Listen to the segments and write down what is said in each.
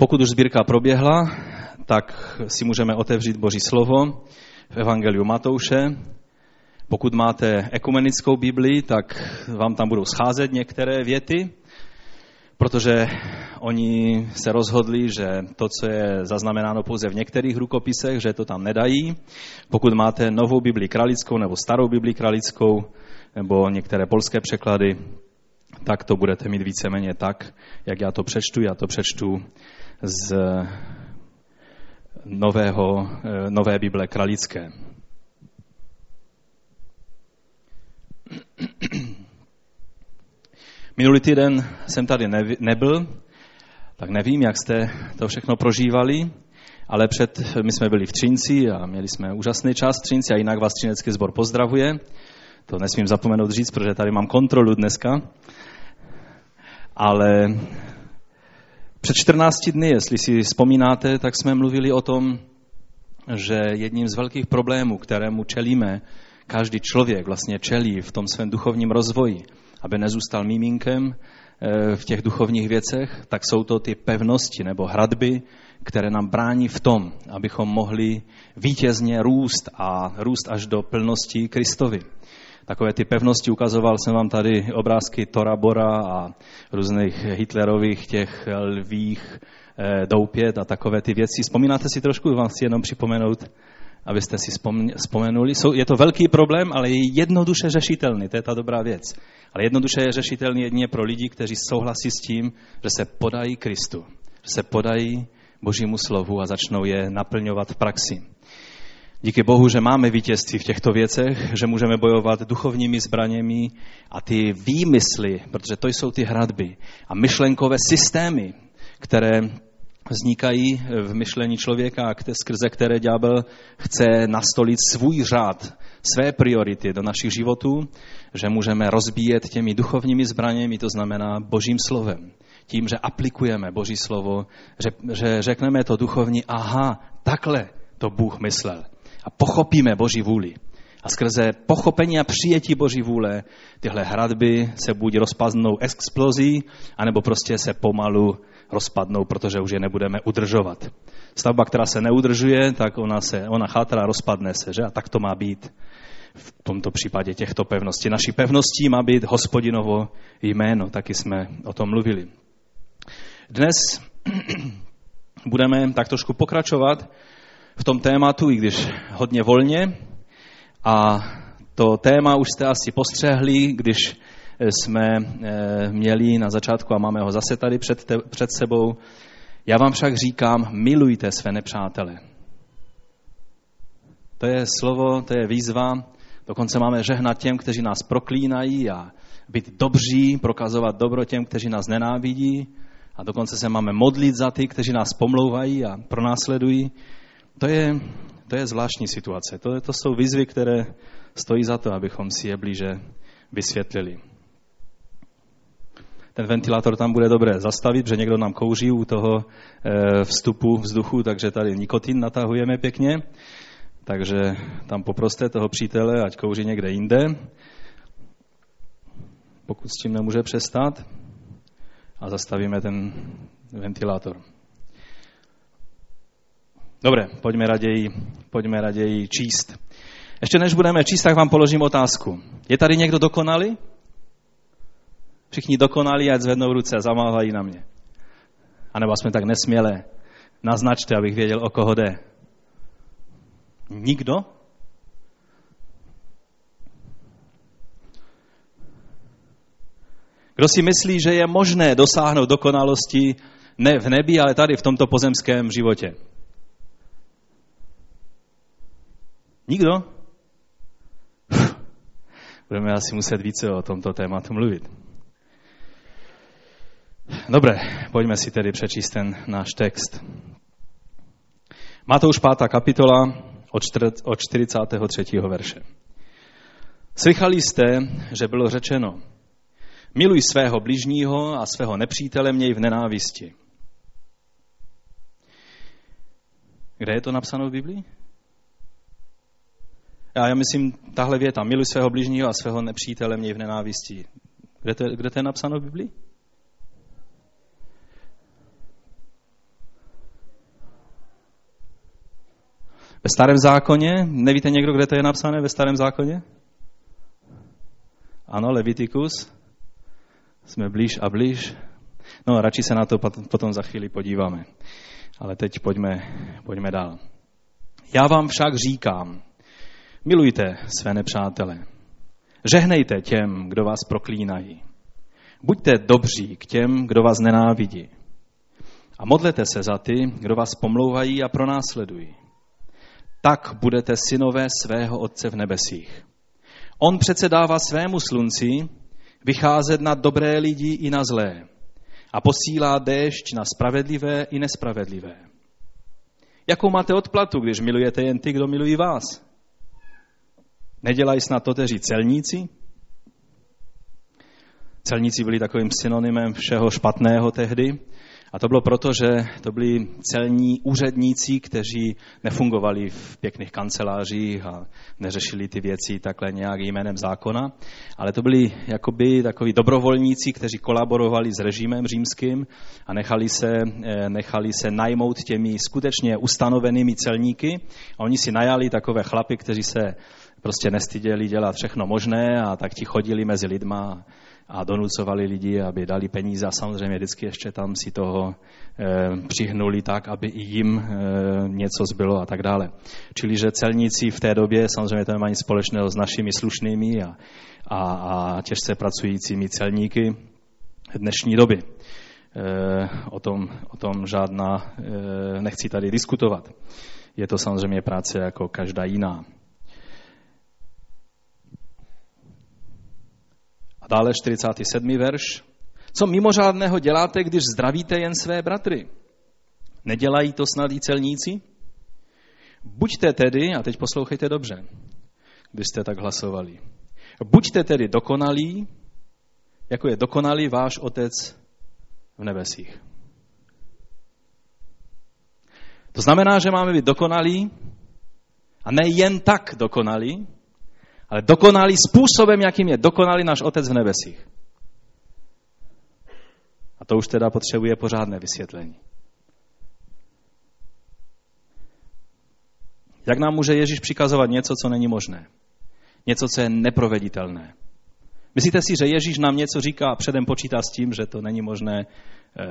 Pokud už sbírka proběhla, tak si můžeme otevřít Boží slovo v Evangeliu Matouše. Pokud máte ekumenickou Bibli, tak vám tam budou scházet některé věty, protože oni se rozhodli, že to, co je zaznamenáno pouze v některých rukopisech, že to tam nedají. Pokud máte novou Bibli kralickou nebo starou Bibli kralickou nebo některé polské překlady, tak to budete mít víceméně tak, jak já to přečtu. Já to přečtu z nového, eh, nové Bible kralické. Minulý týden jsem tady nebyl, tak nevím, jak jste to všechno prožívali, ale před, my jsme byli v Třinci a měli jsme úžasný čas v Třinci a jinak vás Třinecký sbor pozdravuje. To nesmím zapomenout říct, protože tady mám kontrolu dneska. Ale před 14 dny, jestli si vzpomínáte, tak jsme mluvili o tom, že jedním z velkých problémů, kterému čelíme, každý člověk vlastně čelí v tom svém duchovním rozvoji, aby nezůstal míminkem eh, v těch duchovních věcech, tak jsou to ty pevnosti nebo hradby, které nám brání v tom, abychom mohli vítězně růst a růst až do plnosti Kristovi takové ty pevnosti. Ukazoval jsem vám tady obrázky Tora Bora a různých Hitlerových těch lvých eh, doupět a takové ty věci. Vzpomínáte si trošku, vám chci jenom připomenout, abyste si vzpomenuli. Je to velký problém, ale je jednoduše řešitelný, to je ta dobrá věc. Ale jednoduše je řešitelný jedině pro lidi, kteří souhlasí s tím, že se podají Kristu, že se podají Božímu slovu a začnou je naplňovat v praxi. Díky Bohu, že máme vítězství v těchto věcech, že můžeme bojovat duchovními zbraněmi a ty výmysly, protože to jsou ty hradby a myšlenkové systémy, které vznikají v myšlení člověka skrze které ďábel chce nastolit svůj řád, své priority do našich životů, že můžeme rozbíjet těmi duchovními zbraněmi, to znamená božím slovem. Tím, že aplikujeme boží slovo, že, že řekneme to duchovní, aha, takhle to Bůh myslel a pochopíme Boží vůli. A skrze pochopení a přijetí Boží vůle tyhle hradby se buď rozpadnou explozí, anebo prostě se pomalu rozpadnou, protože už je nebudeme udržovat. Stavba, která se neudržuje, tak ona, se, ona chátra, rozpadne se, že? A tak to má být v tomto případě těchto pevností. Naší pevností má být hospodinovo jméno, taky jsme o tom mluvili. Dnes budeme tak trošku pokračovat v tom tématu, i když hodně volně. A to téma už jste asi postřehli, když jsme eh, měli na začátku a máme ho zase tady před, te, před sebou. Já vám však říkám, milujte své nepřátele. To je slovo, to je výzva. Dokonce máme žehnat těm, kteří nás proklínají a být dobří, prokazovat dobro těm, kteří nás nenávidí. A dokonce se máme modlit za ty, kteří nás pomlouvají a pronásledují. To je, to je zvláštní situace. To, to jsou výzvy, které stojí za to, abychom si je blíže vysvětlili. Ten ventilátor tam bude dobré zastavit, protože někdo nám kouří u toho eh, vstupu vzduchu, takže tady nikotin natahujeme pěkně. Takže tam poproste toho přítele, ať kouří někde jinde, pokud s tím nemůže přestat. A zastavíme ten ventilátor. Dobré, pojďme raději, pojďme raději číst. Ještě než budeme číst, tak vám položím otázku. Je tady někdo dokonalý? Všichni dokonalí, ať zvednou ruce a zamávají na mě. A nebo jsme tak nesmělé. Naznačte, abych věděl, o koho jde. Nikdo? Kdo si myslí, že je možné dosáhnout dokonalosti ne v nebi, ale tady v tomto pozemském životě? Nikdo? Budeme asi muset více o tomto tématu mluvit. Dobré, pojďme si tedy přečíst ten náš text. už pátá kapitola od 43. verše. Slychali jste, že bylo řečeno, miluj svého bližního a svého nepřítele měj v nenávisti. Kde je to napsáno v Biblii? A já myslím, tahle věta, miluj svého bližního a svého nepřítele měj v nenávistí. Kde to, kde to je napsáno v Biblii? Ve starém zákoně? Nevíte někdo, kde to je napsané ve starém zákoně? Ano, Levitikus. Jsme blíž a blíž. No, radši se na to potom za chvíli podíváme. Ale teď pojďme, pojďme dál. Já vám však říkám, milujte své nepřátele. Žehnejte těm, kdo vás proklínají. Buďte dobří k těm, kdo vás nenávidí. A modlete se za ty, kdo vás pomlouvají a pronásledují. Tak budete synové svého Otce v nebesích. On přece dává svému slunci vycházet na dobré lidi i na zlé a posílá déšť na spravedlivé i nespravedlivé. Jakou máte odplatu, když milujete jen ty, kdo milují vás? Nedělají snad to teří celníci? Celníci byli takovým synonymem všeho špatného tehdy a to bylo proto, že to byli celní úředníci, kteří nefungovali v pěkných kancelářích a neřešili ty věci takhle nějak jménem zákona, ale to byli jakoby takový dobrovolníci, kteří kolaborovali s režimem římským a nechali se, eh, nechali se najmout těmi skutečně ustanovenými celníky. A oni si najali takové chlapy, kteří se prostě nestyděli dělat všechno možné a tak ti chodili mezi lidma a donucovali lidi, aby dali peníze a samozřejmě vždycky ještě tam si toho e, přihnuli tak, aby i jim e, něco zbylo a tak dále. Čili, že celníci v té době samozřejmě to nic společného s našimi slušnými a, a, a těžce pracujícími celníky dnešní doby. E, o, tom, o tom žádná e, nechci tady diskutovat. Je to samozřejmě práce jako každá jiná. Dále 47. verš. Co mimořádného děláte, když zdravíte jen své bratry? Nedělají to snad i celníci? Buďte tedy, a teď poslouchejte dobře, když jste tak hlasovali. Buďte tedy dokonalí, jako je dokonalý váš otec v nebesích. To znamená, že máme být dokonalí a ne jen tak dokonalí, ale dokonalý způsobem, jakým je dokonalý náš Otec v nebesích. A to už teda potřebuje pořádné vysvětlení. Jak nám může Ježíš přikazovat něco, co není možné? Něco, co je neproveditelné. Myslíte si, že Ježíš nám něco říká a předem počítá s tím, že to není možné, eh,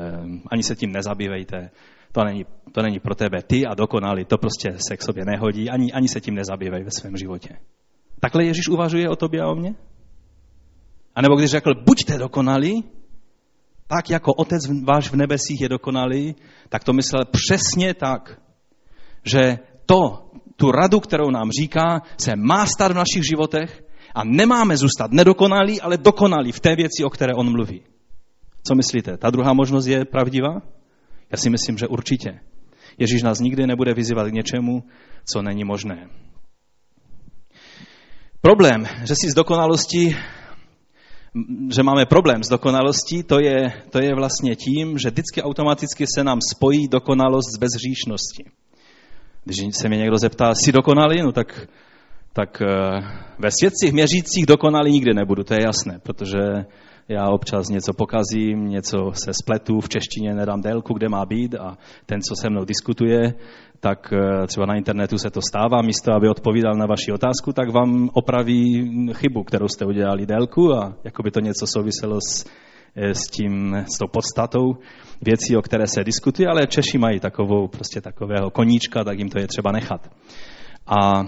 ani se tím nezabývejte, to není, to není pro tebe ty a dokonalý, to prostě se k sobě nehodí, ani, ani se tím nezabývej ve svém životě. Takhle Ježíš uvažuje o tobě a o mně? A nebo když řekl, buďte dokonalí, tak jako Otec váš v nebesích je dokonalý, tak to myslel přesně tak, že to, tu radu, kterou nám říká, se má stát v našich životech a nemáme zůstat nedokonalí, ale dokonalí v té věci, o které on mluví. Co myslíte? Ta druhá možnost je pravdivá? Já si myslím, že určitě. Ježíš nás nikdy nebude vyzývat k něčemu, co není možné. Problém, že si z dokonalosti, že máme problém s dokonalostí, to je, to je vlastně tím, že vždycky automaticky se nám spojí dokonalost s bezhříšností. Když se mě někdo zeptá, jsi dokonalý, no tak, tak eh, ve světcích měřících dokonalý nikdy nebudu, to je jasné, protože já občas něco pokazím, něco se spletu, v češtině nedám délku, kde má být a ten, co se mnou diskutuje, tak eh, třeba na internetu se to stává, místo aby odpovídal na vaši otázku, tak vám opraví chybu, kterou jste udělali délku a jako by to něco souviselo s, eh, s, tím, s tou podstatou věcí, o které se diskutuje, ale Češi mají takovou, prostě takového koníčka, tak jim to je třeba nechat. A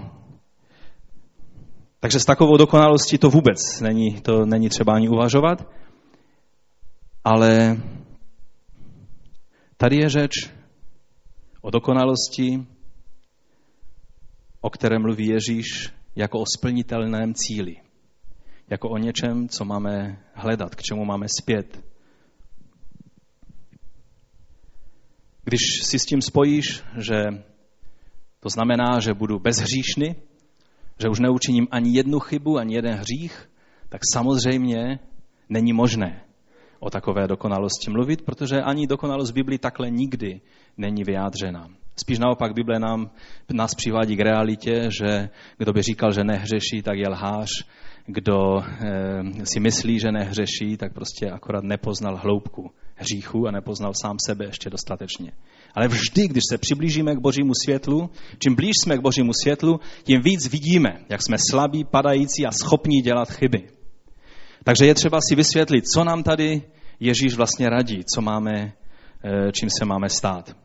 takže s takovou dokonalostí to vůbec není, to není třeba ani uvažovat. Ale tady je řeč o dokonalosti, o které mluví Ježíš jako o splnitelném cíli. Jako o něčem, co máme hledat, k čemu máme zpět. Když si s tím spojíš, že to znamená, že budu bezhříšný, že už neučiním ani jednu chybu, ani jeden hřích, tak samozřejmě není možné o takové dokonalosti mluvit, protože ani dokonalost Biblii takhle nikdy není vyjádřena. Spíš naopak Bible nám, nás přivádí k realitě, že kdo by říkal, že nehřeší, tak je lhář. Kdo e, si myslí, že nehřeší, tak prostě akorát nepoznal hloubku hříchu a nepoznal sám sebe ještě dostatečně. Ale vždy, když se přiblížíme k božímu světlu, čím blíž jsme k božímu světlu, tím víc vidíme, jak jsme slabí, padající a schopní dělat chyby. Takže je třeba si vysvětlit, co nám tady Ježíš vlastně radí, co máme, eh, čím se máme stát.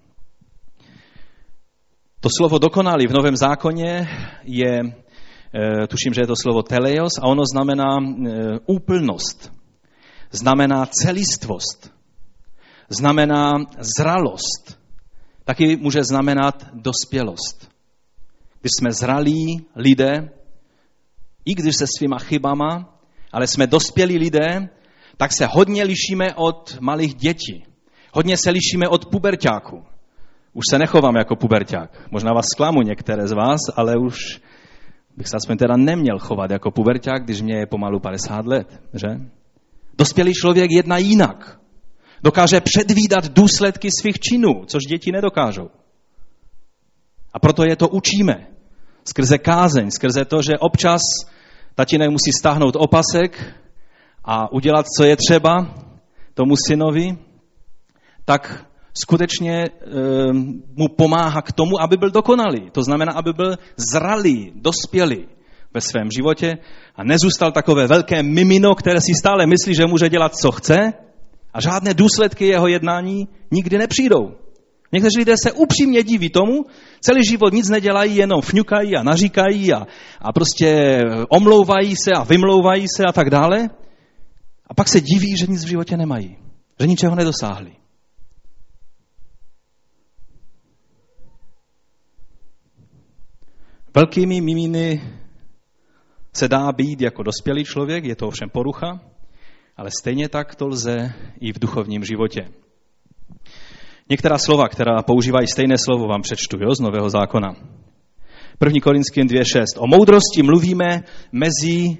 To slovo dokonalý v Novém zákoně je, eh, tuším, že je to slovo teleios a ono znamená eh, úplnost, znamená celistvost, znamená zralost, taky může znamenat dospělost. Když jsme zralí lidé, i když se svýma chybama, ale jsme dospělí lidé, tak se hodně lišíme od malých dětí. Hodně se lišíme od puberťáků. Už se nechovám jako puberťák. Možná vás zklamu některé z vás, ale už bych se aspoň teda neměl chovat jako puberťák, když mě je pomalu 50 let, že? Dospělý člověk jedná jinak. Dokáže předvídat důsledky svých činů, což děti nedokážou. A proto je to učíme. Skrze kázeň, skrze to, že občas tatínek musí stáhnout opasek a udělat, co je třeba tomu synovi, tak skutečně e, mu pomáhá k tomu, aby byl dokonalý. To znamená, aby byl zralý, dospělý ve svém životě a nezůstal takové velké mimino, které si stále myslí, že může dělat, co chce a žádné důsledky jeho jednání nikdy nepřijdou. Někteří lidé se upřímně diví tomu, celý život nic nedělají, jenom fňukají a naříkají a, a prostě omlouvají se a vymlouvají se a tak dále. A pak se diví, že nic v životě nemají, že ničeho nedosáhli. Velkými miminy se dá být jako dospělý člověk, je to ovšem porucha, ale stejně tak to lze i v duchovním životě. Některá slova, která používají stejné slovo, vám přečtu jo, z Nového zákona. 1. Korinským 2.6. O moudrosti mluvíme mezi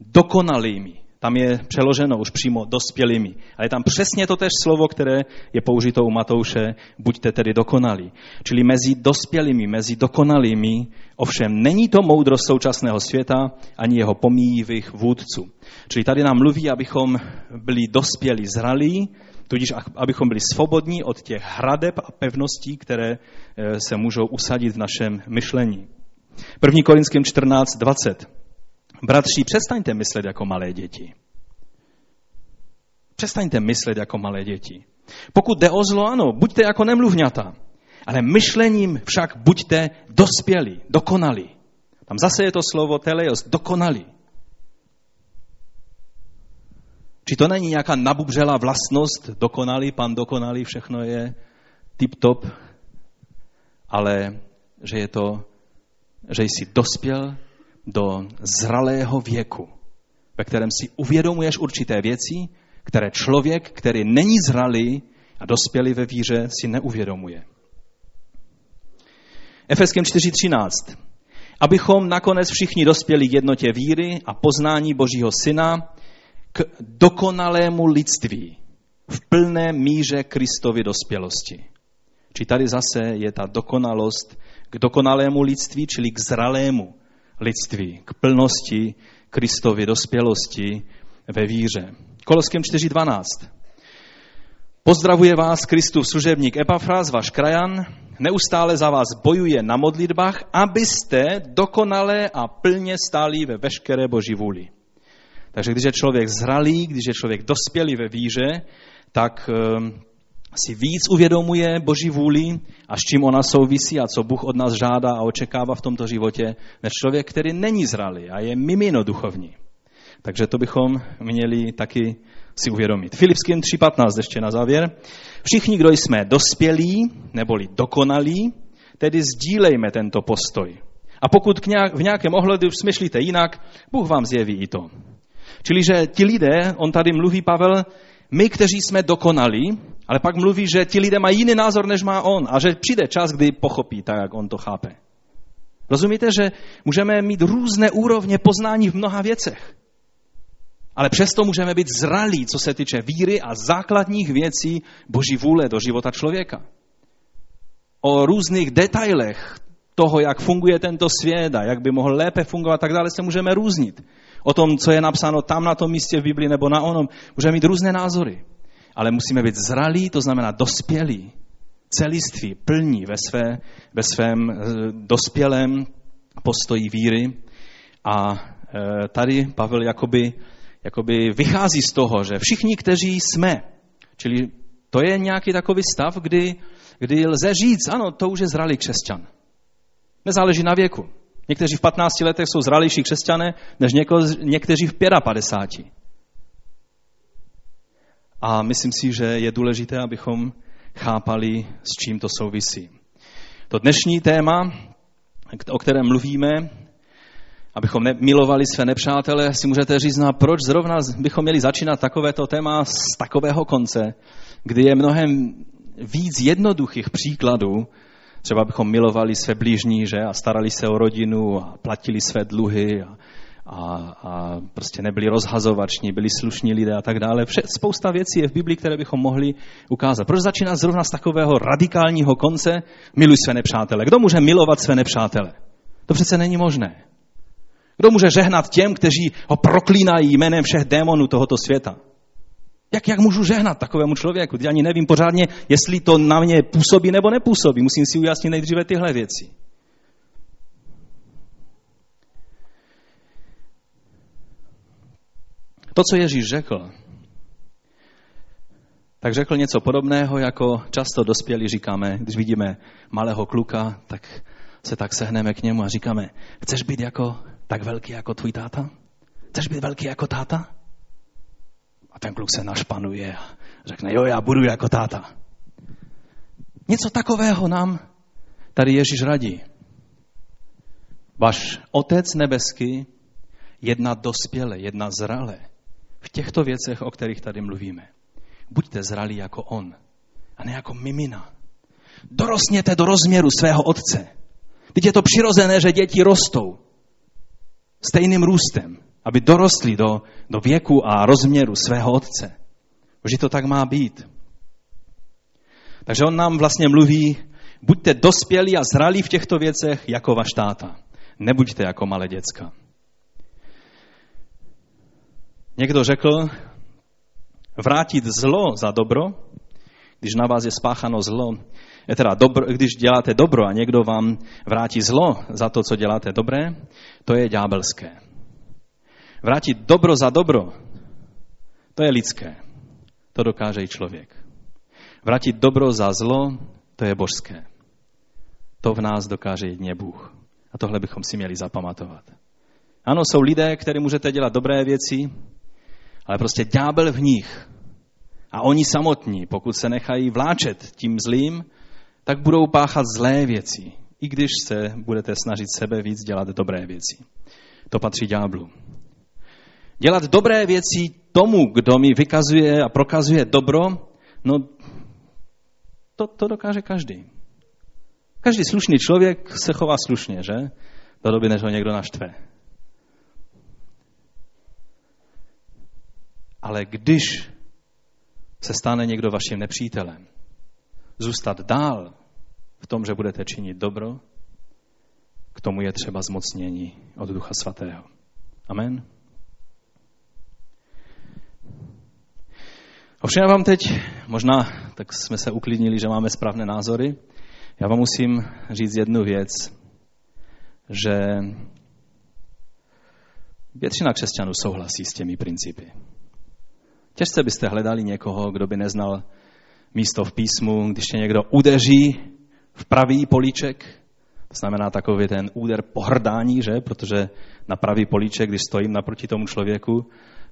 dokonalými. Tam je přeloženo už přímo dospělými. Ale je tam přesně to tež slovo, které je použito u Matouše, buďte tedy dokonalí. Čili mezi dospělými, mezi dokonalými, ovšem není to moudrost současného světa ani jeho pomíjivých vůdců. Čili tady nám mluví, abychom byli dospělí, zralí, tudíž abychom byli svobodní od těch hradeb a pevností, které eh, se můžou usadit v našem myšlení. 1. Korinským 14, 20. Bratři, přestaňte myslet jako malé děti. Přestaňte myslet jako malé děti. Pokud jde o zlo, ano, buďte jako nemluvňata, ale myšlením však buďte dospělí, dokonalí. Tam zase je to slovo teleos, dokonalí. Či to není nějaká nabubřelá vlastnost, dokonalý, pan dokonalý, všechno je tip-top, ale že je to, že jsi dospěl do zralého věku, ve kterém si uvědomuješ určité věci, které člověk, který není zralý a dospělý ve víře, si neuvědomuje. Efeském 4.13. Abychom nakonec všichni dospěli k jednotě víry a poznání Božího Syna k dokonalému lidství v plné míře Kristovy dospělosti. Či tady zase je ta dokonalost k dokonalému lidství, čili k zralému lidství, k plnosti Kristovy dospělosti ve víře. Koloském 4.12. Pozdravuje vás Kristův služebník Epafras, váš krajan, neustále za vás bojuje na modlitbách, abyste dokonale a plně stáli ve veškeré boží vůli. Takže když je člověk zralý, když je člověk dospělý ve víře, tak ehm, si víc uvědomuje Boží vůli a s čím ona souvisí a co Bůh od nás žádá a očekává v tomto životě, než člověk, který není zralý a je mimino duchovní. Takže to bychom měli taky si uvědomit. Filipským 3.15 ještě na závěr. Všichni, kdo jsme dospělí, neboli dokonalí, tedy sdílejme tento postoj. A pokud v nějakém ohledu smyšlíte jinak, Bůh vám zjeví i to. Čili, že ti lidé, on tady mluví Pavel, my, kteří jsme dokonalí, ale pak mluví, že ti lidé mají jiný názor, než má on a že přijde čas, kdy pochopí tak, jak on to chápe. Rozumíte, že můžeme mít různé úrovně poznání v mnoha věcech. Ale přesto můžeme být zralí, co se týče víry a základních věcí Boží vůle do života člověka. O různých detailech toho, jak funguje tento svět a jak by mohl lépe fungovat, tak dále se můžeme různit. O tom, co je napsáno tam na tom místě v Biblii nebo na onom, můžeme mít různé názory. ale musíme být zralí, to znamená dospělí, celiství, plní ve, své, ve svém eh, dospělém postoji víry. A eh, tady Pavel jakoby, jakoby vychází z toho, že všichni, kteří jsme, čili to je nějaký takový stav, kdy, kdy lze říct, ano, to už je zralý křesťan. Nezáleží na věku. Někteří v 15 letech jsou zralější křesťané, než někteří v 55. A myslím si, že je důležité, abychom chápali, s čím to souvisí. To dnešní téma, o kterém mluvíme, abychom milovali své nepřátele, si můžete říct, no proč zrovna bychom měli začínat takovéto téma z takového konce, kdy je mnohem víc jednoduchých příkladů, třeba bychom milovali své blížní, že, a starali se o rodinu a platili své dluhy a, a, a prostě nebyli rozhazovační, byli slušní lidé a tak dále. Spousta věcí je v Biblii, které bychom mohli ukázat. Proč začínat zrovna z takového radikálního konce? Miluj své nepřátele. Kdo může milovat své nepřátele? To přece není možné. Kdo může žehnat těm, kteří ho proklínají jménem všech démonů tohoto světa? Jak, jak můžu žehnat takovému člověku? Já ani nevím pořádně, jestli to na mě působí nebo nepůsobí. Musím si ujasnit nejdříve tyhle věci. To, co Ježíš řekl, tak řekl něco podobného, jako často dospělí říkáme, když vidíme malého kluka, tak se tak sehneme k němu a říkáme, chceš být jako, tak velký jako tvůj táta? Chceš být velký jako táta? A ten kluk se našpanuje a řekne, jo, já budu jako táta. Něco takového nám tady Ježíš radí. Váš otec nebeský jedna dospěle, jedna zrale v těchto věcech, o kterých tady mluvíme. Buďte zralí jako on a ne jako mimina. Dorostněte do rozměru svého otce. Teď je to přirozené, že děti rostou stejným růstem aby dorostli do, do věku a rozměru svého otce. Že to tak má být. Takže on nám vlastně mluví, buďte dospělí a zralí v těchto věcech jako vaš táta. Nebuďte jako malé děcka. Někdo řekl, vrátit zlo za dobro, když na vás je spáchano zlo, je teda dobro, když děláte dobro a někdo vám vrátí zlo za to, co děláte dobré, to je ďábelské. Vrátit dobro za dobro, to je lidské. To dokáže i člověk. Vrátit dobro za zlo, to je božské. To v nás dokáže jedině Bůh. A tohle bychom si měli zapamatovat. Ano, jsou lidé, které můžete dělat dobré věci, ale prostě ďábel v nich a oni samotní, pokud se nechají vláčet tím zlým, tak budou páchat zlé věci, i když se budete snažit sebe víc dělat dobré věci. To patří ďáblu. Dělat dobré věci tomu, kdo mi vykazuje a prokazuje dobro, no to, to dokáže každý. Každý slušný člověk se chová slušně, že? Do doby, než ho někdo naštve. Ale když se stane někdo vaším nepřítelem, zůstat dál v tom, že budete činit dobro, k tomu je třeba zmocnění od Ducha Svatého. Amen. Ovšem já vám teď, možná tak jsme se uklidnili, že máme správné názory, já vám musím říct jednu věc, že většina křesťanů souhlasí s těmi principy. Těžce byste hledali někoho, kdo by neznal místo v písmu, když tě někdo udeří v pravý políček, to znamená takový ten úder pohrdání, že? protože na pravý políček, když stojím naproti tomu člověku,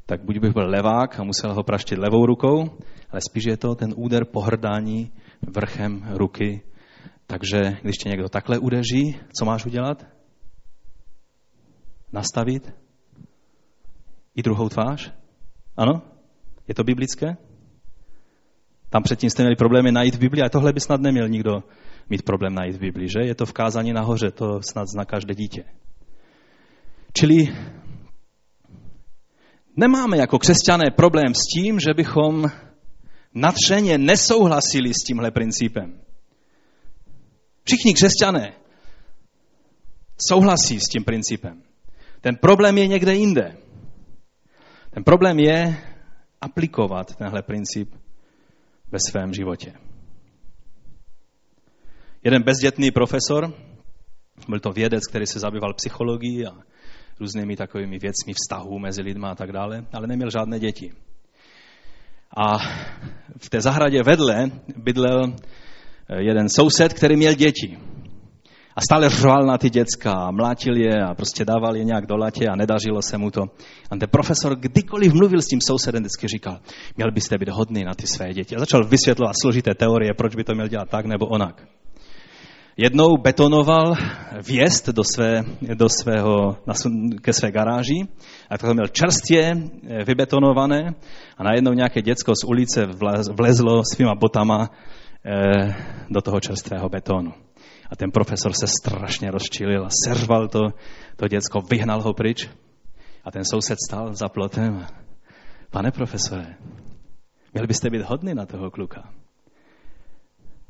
tak buď bych byl levák a musel ho praštit levou rukou, ale spíš je to ten úder pohrdání vrchem ruky. Takže když tě někdo takhle udeří, co máš udělat? Nastavit? I druhou tvář? Ano? Je to biblické? Tam předtím jste měli problémy najít v Biblii, a tohle by snad neměl nikdo mít problém najít v Biblii, že? Je to v kázání nahoře, to snad zná každé dítě. Čili Nemáme jako křesťané problém s tím, že bychom natřeně nesouhlasili s tímhle principem. Všichni křesťané souhlasí s tím principem. Ten problém je někde jinde. Ten problém je aplikovat tenhle princip ve svém životě. Jeden bezdětný profesor, byl to vědec, který se zabýval psychologií a různými takovými věcmi vztahů mezi lidmi a tak dále, ale neměl žádné děti. A v té zahradě vedle bydlel eh, jeden soused, který měl děti. A stále řval na ty děcka a mlátil je a prostě dával je nějak do latě a nedařilo se mu to. A ten profesor kdykoliv mluvil s tím sousedem, vždycky říkal, měl byste být hodný na ty své děti. A začal vysvětlovat složité teorie, proč by to měl dělat tak nebo onak. Jednou betonoval vjezd do, své, do svého, ke své garáži a to měl čerstvě eh, vybetonované a najednou nějaké děcko z ulice vlezlo svýma botama eh, do toho čerstvého betonu. A ten profesor se strašně rozčilil a seřval to, to děcko, vyhnal ho pryč. A ten soused stál za plotem. Pane profesore, měl byste být hodný na toho kluka.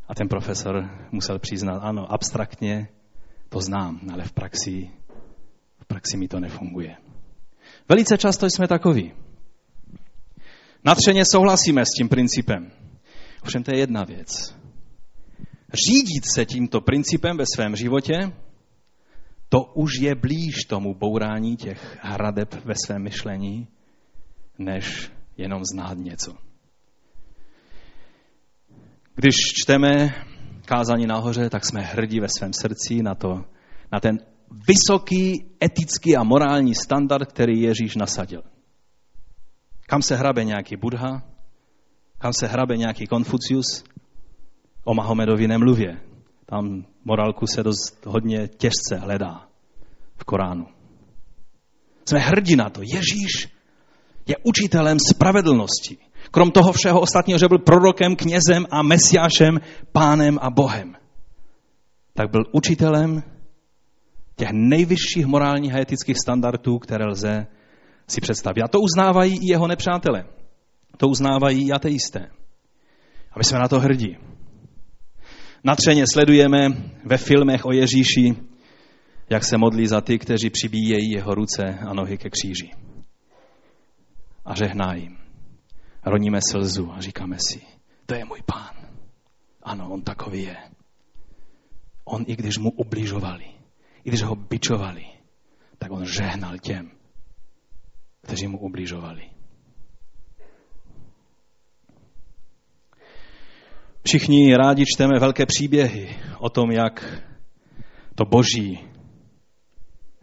A ten profesor musel přiznat, ano, abstraktně to znám, ale v praxi, v praxi mi to nefunguje. Velice často jsme takoví. Natřeně souhlasíme s tím principem. Ovšem to je jedna věc. Řídit se tímto principem ve svém životě, to už je blíž tomu bourání těch hradeb ve svém myšlení, než jenom znát něco. Když čteme kázání nahoře, tak jsme hrdí ve svém srdci na, to, na ten vysoký etický a morální standard, který Ježíš nasadil. Kam se hrabe nějaký Buddha, kam se hrabe nějaký Konfucius, o Mahomedovi nemluvě. Tam morálku se dost hodně těžce hledá v Koránu. Jsme hrdí na to. Ježíš je učitelem spravedlnosti. Krom toho všeho ostatního, že byl prorokem, knězem a mesiášem, pánem a bohem. Tak byl učitelem těch nejvyšších morálních a etických standardů, které lze si představit. A to uznávají i jeho nepřátelé. To uznávají i ateisté. A my jsme na to hrdí. Natřeně sledujeme ve filmech o Ježíši, jak se modlí za ty, kteří přibíjejí jeho ruce a nohy ke kříži. A žehná jim. Roníme slzu a říkáme si, to je můj pán. Ano, on takový je. On, i když mu ubližovali, i když ho bičovali, tak on žehnal těm, kteří mu ubližovali. Všichni rádi čteme velké příběhy o tom, jak to boží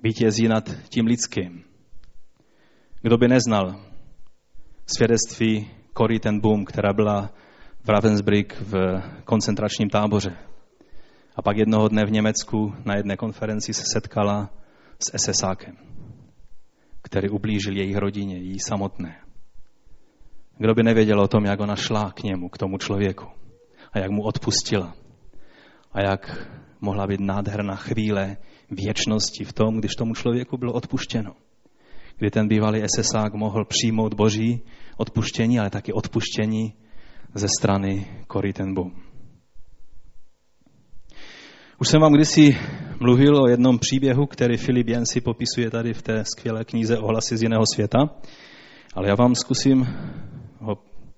vítězí nad tím lidským. Kdo by neznal svědectví Cory ten Boom, která byla v Ravensbrück v koncentračním táboře. A pak jednoho dne v Německu na jedné konferenci se setkala s SSákem, který ublížil jejich rodině, jí samotné. Kdo by nevěděl o tom, jak ona šla k němu, k tomu člověku a jak mu odpustila. A jak mohla být nádherná chvíle věčnosti v tom, když tomu člověku bylo odpuštěno. Kdy ten bývalý SSák mohl přijmout boží odpuštění, ale taky odpuštění ze strany Korytenbu. Už jsem vám kdysi mluvil o jednom příběhu, který Filip Jensi popisuje tady v té skvělé knize Ohlasy z jiného světa, ale já vám zkusím ho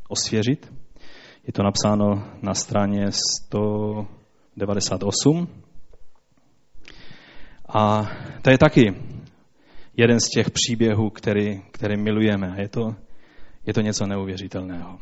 osvěžit. Je to napsáno na straně 198. A to je taky jeden z těch příběhů, který, který milujeme. Je to, je to něco neuvěřitelného.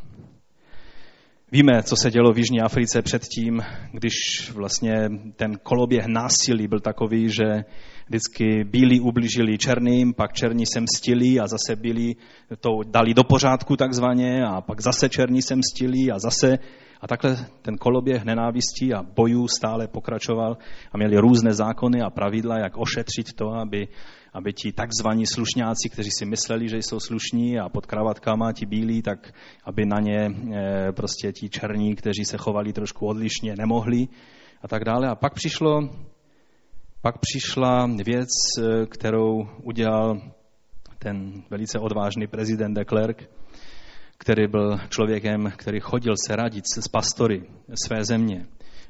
Víme, co se dělo v Jižní Africe předtím, když vlastně ten koloběh násilí byl takový, že vždycky bílí ubližili černým, pak černí se mstili a zase bílí to dali do pořádku takzvaně a pak zase černí se mstili a zase a takhle ten koloběh nenávistí a bojů stále pokračoval a měli různé zákony a pravidla, jak ošetřit to, aby aby ti takzvaní slušňáci, kteří si mysleli, že jsou slušní a pod kravatkama ti bílí, tak aby na ně eh, prostě ti černí, kteří se chovali trošku odlišně, nemohli a tak dále. A pak přišlo, pak přišla věc, eh, kterou udělal ten velice odvážný prezident de Klerk, který byl člověkem, který chodil se radit s pastory své země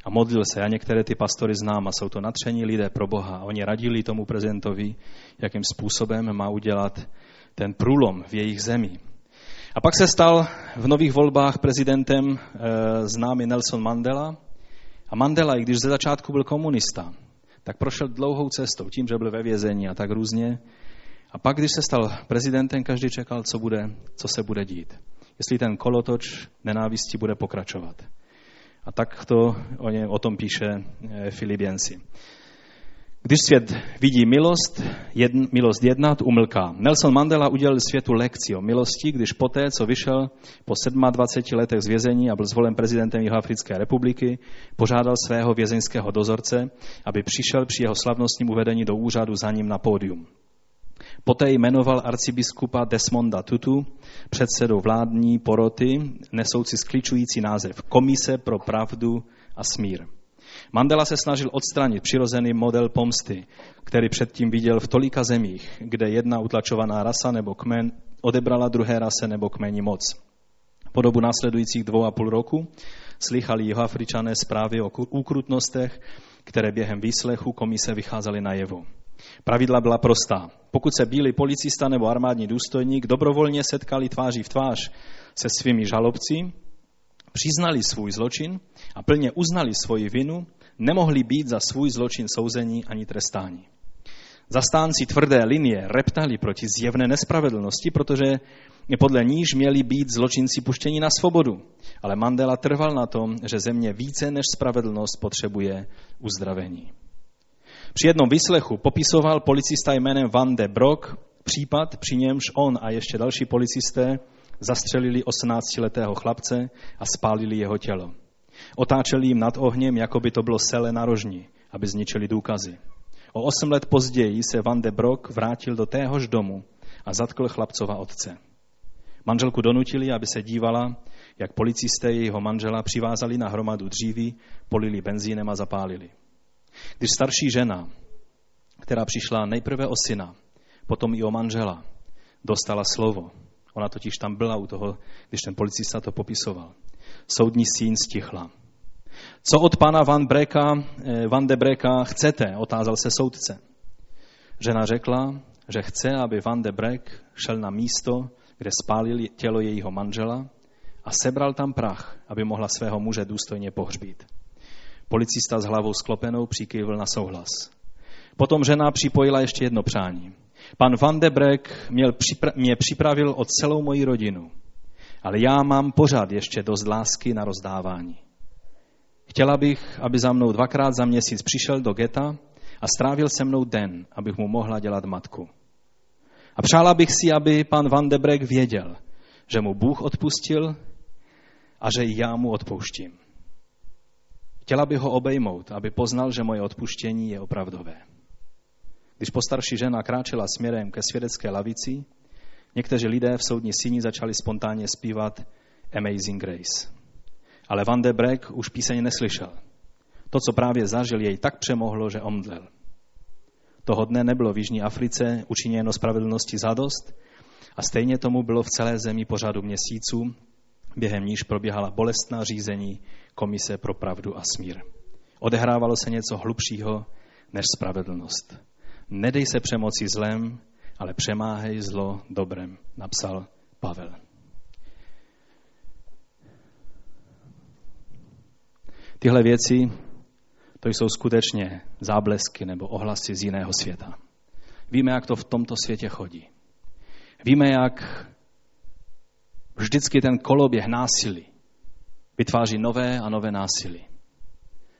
a modlil se. Já některé ty pastory znám a jsou to natření lidé pro Boha. Oni radili tomu prezidentovi, jakým způsobem má udělat ten průlom v jejich zemi. A pak se stal v nových volbách prezidentem e, známý Nelson Mandela. A Mandela, i když ze začátku byl komunista, tak prošel dlouhou cestou, tím, že byl ve vězení a tak různě. A pak, když se stal prezidentem, každý čekal, co, bude, co se bude dít. Jestli ten kolotoč nenávisti bude pokračovat. A tak to o, ně, o tom píše eh, Filipiensi. Když svět vidí milost, jedn, milost jednat, umlká. Nelson Mandela udělal světu lekci o milosti, když poté, co vyšel po 27 letech z vězení a byl zvolen prezidentem Jihoafrické republiky, požádal svého vězeňského dozorce, aby přišel při jeho slavnostním uvedení do úřadu za ním na pódium. Poté jmenoval arcibiskupa Desmonda Tutu předsedou vládní poroty, nesouci skličující název Komise pro pravdu a smír. Mandela se snažil odstranit přirozený model pomsty, který předtím viděl v tolika zemích, kde jedna utlačovaná rasa nebo kmen odebrala druhé rase nebo kmeni moc. Po dobu následujících dvou a půl roku slychali Afričané zprávy o úkrutnostech, které během výslechu komise vycházely najevo. Pravidla byla prostá. Pokud se bílý policista nebo armádní důstojník dobrovolně setkali tváří v tvář se svými žalobci, přiznali svůj zločin a plně uznali svoji vinu, nemohli být za svůj zločin souzení ani trestáni. Zastánci tvrdé linie reptali proti zjevné nespravedlnosti, protože podle níž měli být zločinci puštěni na svobodu. Ale Mandela trval na tom, že země více než spravedlnost potřebuje uzdravení. Při jednom vyslechu popisoval policista jménem Van de Brock případ, při němž on a ještě další policisté zastřelili 18-letého chlapce a spálili jeho tělo. Otáčeli jim nad ohněm, jako by to bylo sele na rožni, aby zničili důkazy. O osm let později se Van de Brock vrátil do téhož domu a zatkl chlapcova otce. Manželku donutili, aby se dívala, jak policisté jejího manžela přivázali na hromadu dříví, polili benzínem a zapálili. Když starší žena, která přišla nejprve o syna, potom i o manžela, dostala slovo, ona totiž tam byla u toho, když ten policista to popisoval, soudní síň stichla. Co od pana Van, Breka, eh, Van de Breka chcete? Otázal se soudce. Žena řekla, že chce, aby Van de Brek šel na místo, kde spálil tělo jejího manžela a sebral tam prach, aby mohla svého muže důstojně pohřbít. Policista s hlavou sklopenou přikývl na souhlas. Potom žena připojila ještě jedno přání. Pan Van de Brek měl připra- mě připravil o celou moji rodinu, ale já mám pořád ještě dost lásky na rozdávání. Chtěla bych, aby za mnou dvakrát za měsíc přišel do geta a strávil se mnou den, abych mu mohla dělat matku. A přála bych si, aby pan Van de Brek věděl, že mu Bůh odpustil a že já mu odpouštím. Chtěla bych ho obejmout, aby poznal, že moje odpuštění je opravdové. Když postarší žena kráčela směrem ke svědecké lavici, někteří lidé v soudní síni začali spontánně zpívat Amazing Grace. Ale Van de Breck už píseň neslyšel. To, co právě zažil, jej tak přemohlo, že omdlel. Toho dne nebylo v Jižní Africe učiněno spravedlnosti zadost a stejně tomu bylo v celé zemi po řadu měsíců, během níž probíhala bolestná řízení Komise pro pravdu a smír. Odehrávalo se něco hlubšího než spravedlnost. Nedej se přemoci zlem, ale přemáhej zlo dobrem, napsal Pavel. Tyhle věci, to jsou skutečně záblesky nebo ohlasy z jiného světa. Víme, jak to v tomto světě chodí. Víme, jak vždycky ten koloběh násilí vytváří nové a nové násilí.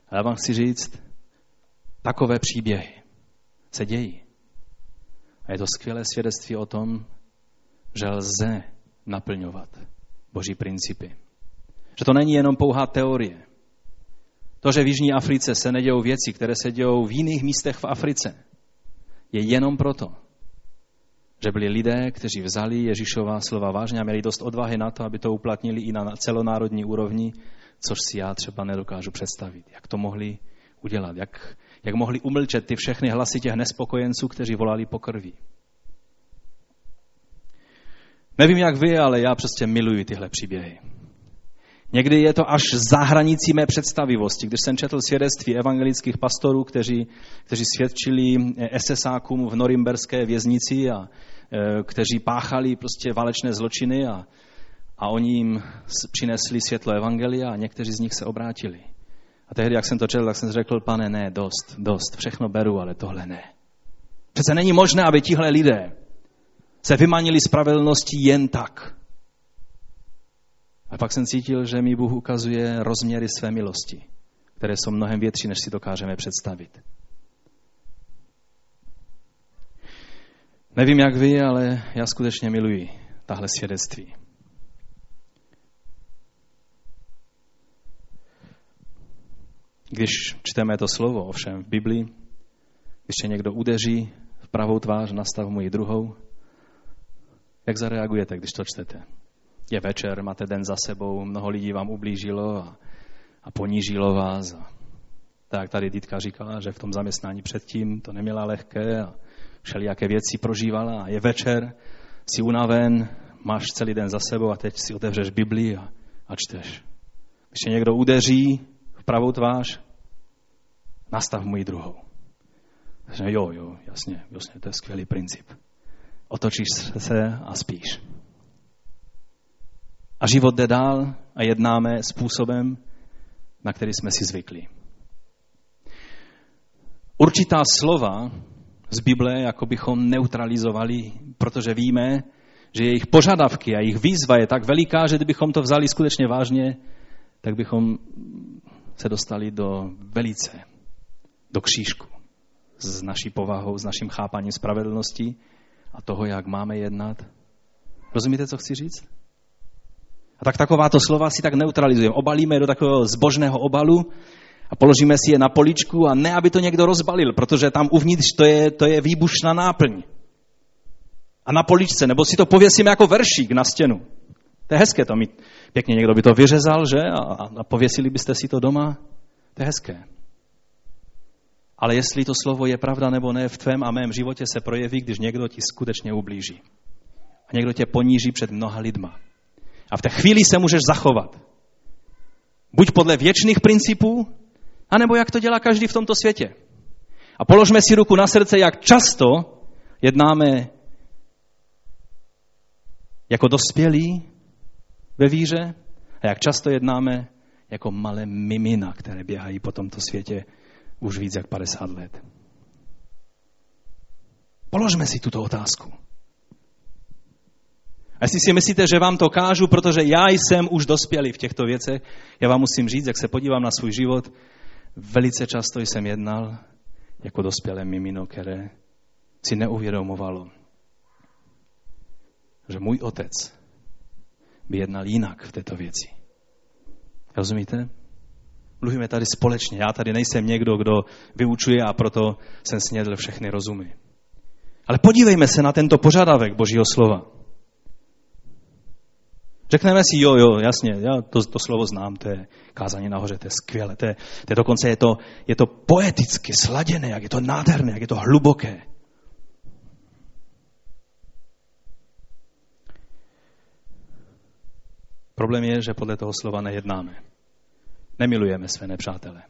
A já vám chci říct, takové příběhy se dějí. A je to skvělé svědectví o tom, že lze naplňovat boží principy. Že to není jenom pouhá teorie. To, že v Jižní Africe se nedějou věci, které se dějou v jiných místech v Africe, je jenom proto, že byli lidé, kteří vzali Ježíšova slova vážně a měli dost odvahy na to, aby to uplatnili i na celonárodní úrovni, což si já třeba nedokážu představit. Jak to mohli udělat, jak, jak mohli umlčet ty všechny hlasy těch nespokojenců, kteří volali po krvi. Nevím, jak vy, ale já prostě miluji tyhle příběhy. Někdy je to až za hranicí mé představivosti. Když jsem četl svědectví evangelických pastorů, kteří, kteří svědčili SSákům v norimberské věznici a e, kteří páchali prostě válečné zločiny a, a oni jim přinesli světlo Evangelia a někteří z nich se obrátili. A tehdy, jak jsem to četl, tak jsem řekl, pane, ne, dost, dost, všechno beru, ale tohle ne. Přece není možné, aby tihle lidé se vymanili spravedlností jen tak. A pak jsem cítil, že mi Bůh ukazuje rozměry své milosti, které jsou mnohem větší, než si dokážeme představit. Nevím, jak vy, ale já skutečně miluji tahle svědectví. Když čteme to slovo, ovšem v Biblii, když se někdo udeří v pravou tvář, nastav mu ji druhou, jak zareagujete, když to čtete? Je večer, máte den za sebou, mnoho lidí vám ublížilo a, a ponížilo vás. A, tak tady Ditka říkala, že v tom zaměstnání předtím to neměla lehké a všelijaké věci prožívala a je večer, si unaven, máš celý den za sebou a teď si otevřeš Biblii a, a čteš. Když se někdo udeří v pravou tvář, nastav mu ji druhou. Takže jo, jo, jasně, jasně, to je skvělý princip. Otočíš se a spíš. A život jde dál a jednáme způsobem, na který jsme si zvykli. Určitá slova z Bible jako bychom neutralizovali, protože víme, že jejich požadavky a jejich výzva je tak veliká, že kdybychom to vzali skutečně vážně, tak bychom se dostali do velice, do křížku s naší povahou, s naším chápaním spravedlnosti a toho, jak máme jednat. Rozumíte, co chci říct? A tak takováto slova si tak neutralizujeme. Obalíme je do takového zbožného obalu a položíme si je na poličku a ne, aby to někdo rozbalil, protože tam uvnitř to je, to je výbušná náplň. A na poličce, nebo si to pověsíme jako veršík na stěnu. To je hezké to mít. Pěkně někdo by to vyřezal, že? A, a pověsili byste si to doma. To je hezké. Ale jestli to slovo je pravda nebo ne, v tvém a mém životě se projeví, když někdo ti skutečně ublíží. A někdo tě poníží před mnoha lidma. A v té chvíli se můžeš zachovat. Buď podle věčných principů, anebo jak to dělá každý v tomto světě. A položme si ruku na srdce, jak často jednáme jako dospělí ve víře a jak často jednáme jako malé mimina, které běhají po tomto světě už víc jak 50 let. Položme si tuto otázku. A jestli si myslíte, že vám to kážu, protože já jsem už dospělý v těchto věcech, já vám musím říct, jak se podívám na svůj život, velice často jsem jednal jako dospělé mimino, které si neuvědomovalo, že můj otec by jednal jinak v této věci. Rozumíte? Mluvíme tady společně. Já tady nejsem někdo, kdo vyučuje a proto jsem snědl všechny rozumy. Ale podívejme se na tento požadavek Božího slova. Řekneme si, jo, jo, jasně, já to, to slovo znám, to je kázání nahoře, to je skvělé, to je, to je dokonce je to, je to poeticky sladěné, jak je to nádherné, jak je to hluboké. Problém je, že podle toho slova nejednáme. Nemilujeme své nepřátele.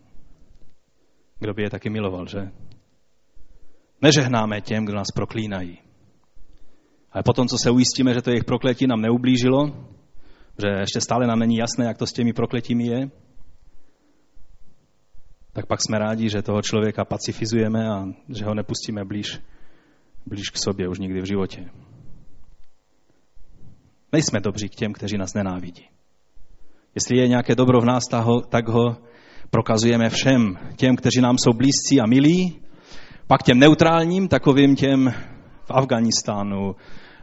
Kdo by je taky miloval, že? Nežehnáme těm, kdo nás proklínají. Ale potom, co se ujistíme, že to jejich prokletí nám neublížilo, že ještě stále nám není jasné, jak to s těmi prokletími je, tak pak jsme rádi, že toho člověka pacifizujeme a že ho nepustíme blíž, blíž k sobě už nikdy v životě. Nejsme dobří k těm, kteří nás nenávidí. Jestli je nějaké dobro v nás, tak ho prokazujeme všem těm, kteří nám jsou blízcí a milí, pak těm neutrálním, takovým těm v Afganistánu,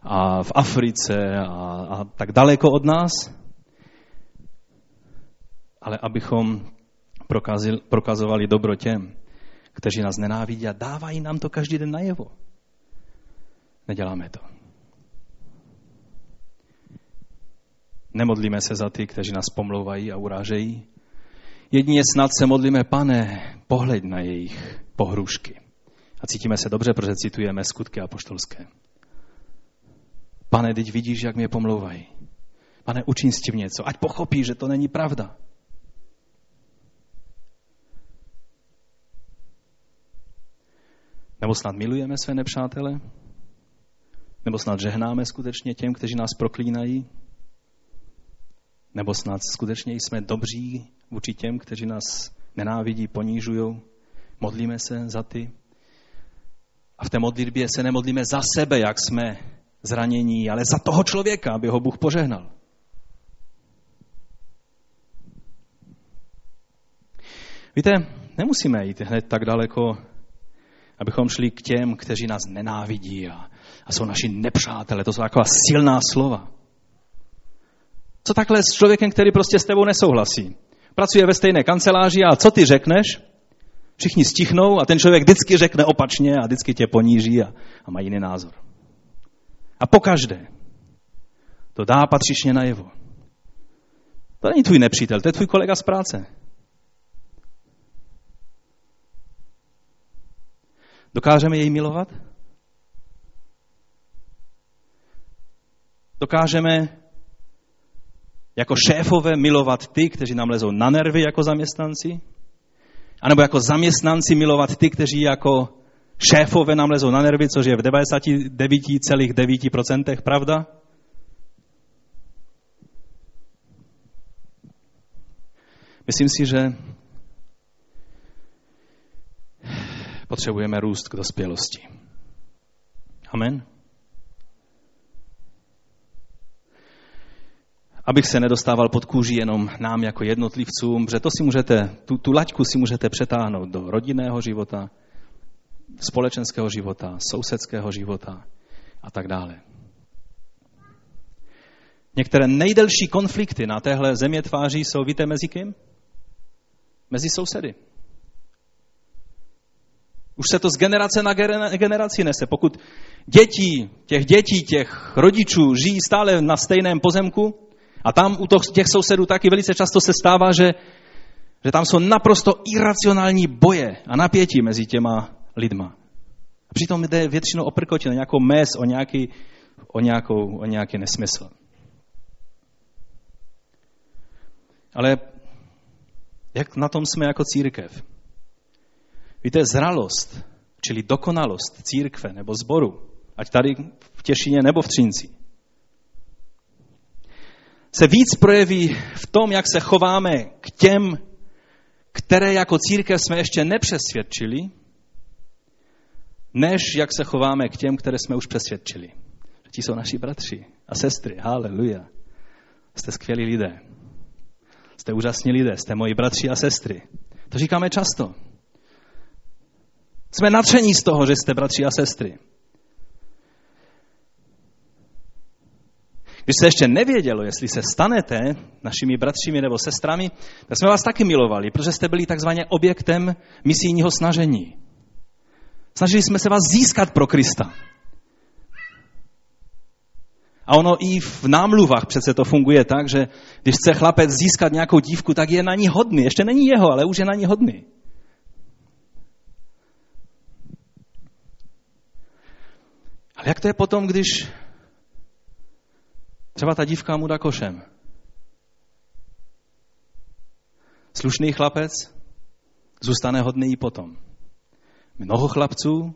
a v Africe a, a tak daleko od nás, ale abychom prokazil, prokazovali dobro těm, kteří nás nenávidí a dávají nám to každý den najevo. Neděláme to. Nemodlíme se za ty, kteří nás pomlouvají a urážejí. Jedině snad se modlíme, pane, pohled na jejich pohrušky. A cítíme se dobře, protože citujeme skutky apoštolské. Pane, teď vidíš, jak mě pomlouvají. Pane, učin s tím něco, ať pochopí, že to není pravda. Nebo snad milujeme své nepřátele? Nebo snad žehnáme skutečně těm, kteří nás proklínají? Nebo snad skutečně jsme dobří vůči těm, kteří nás nenávidí, ponížují. Modlíme se za ty. A v té modlitbě se nemodlíme za sebe, jak jsme zranění, ale za toho člověka, aby ho Bůh požehnal. Víte, nemusíme jít hned tak daleko, abychom šli k těm, kteří nás nenávidí a, a jsou naši nepřátelé. To jsou taková silná slova. Co takhle s člověkem, který prostě s tebou nesouhlasí? Pracuje ve stejné kanceláři a co ty řekneš? Všichni stichnou a ten člověk vždycky řekne opačně a vždycky tě poníží a, a má jiný názor. A pokaždé to dá patřičně najevo. To není tvůj nepřítel, to je tvůj kolega z práce. Dokážeme jej milovat? Dokážeme jako šéfové milovat ty, kteří nám lezou na nervy jako zaměstnanci? A nebo jako zaměstnanci milovat ty, kteří jako šéfové nám lezou na nervy, což je v 99,9% pravda? Myslím si, že potřebujeme růst k dospělosti. Amen. abych se nedostával pod kůži jenom nám jako jednotlivcům, protože to si můžete, tu, tu laťku si můžete přetáhnout do rodinného života, společenského života, sousedského života a tak dále. Některé nejdelší konflikty na téhle země tváří jsou, víte, mezi kým? Mezi sousedy. Už se to z generace na generaci nese. Pokud děti, těch dětí, těch rodičů žijí stále na stejném pozemku, a tam u těch sousedů taky velice často se stává, že, že tam jsou naprosto iracionální boje a napětí mezi těma lidma. A přitom jde většinou o prkotě, o nějakou mes, o nějaký, o, nějakou, o nějaký nesmysl. Ale jak na tom jsme jako církev? Víte, zralost, čili dokonalost církve nebo zboru, ať tady v Těšině nebo v Třinci, se víc projeví v tom, jak se chováme k těm, které jako církev jsme ještě nepřesvědčili, než jak se chováme k těm, které jsme už přesvědčili. Ti jsou naši bratři a sestry. Haleluja. Jste skvělí lidé. Jste úžasní lidé. Jste moji bratři a sestry. To říkáme často. Jsme natření z toho, že jste bratři a sestry. Když se ještě nevědělo, jestli se stanete našimi bratřími nebo sestrami, tak jsme vás taky milovali, protože jste byli takzvaně objektem misijního snažení. Snažili jsme se vás získat pro Krista. A ono i v námluvách přece to funguje tak, že když chce chlapec získat nějakou dívku, tak je na ní hodný. Ještě není jeho, ale už je na ní hodný. Ale jak to je potom, když Třeba ta dívka mu dá košem. Slušný chlapec zůstane hodný i potom. Mnoho chlapců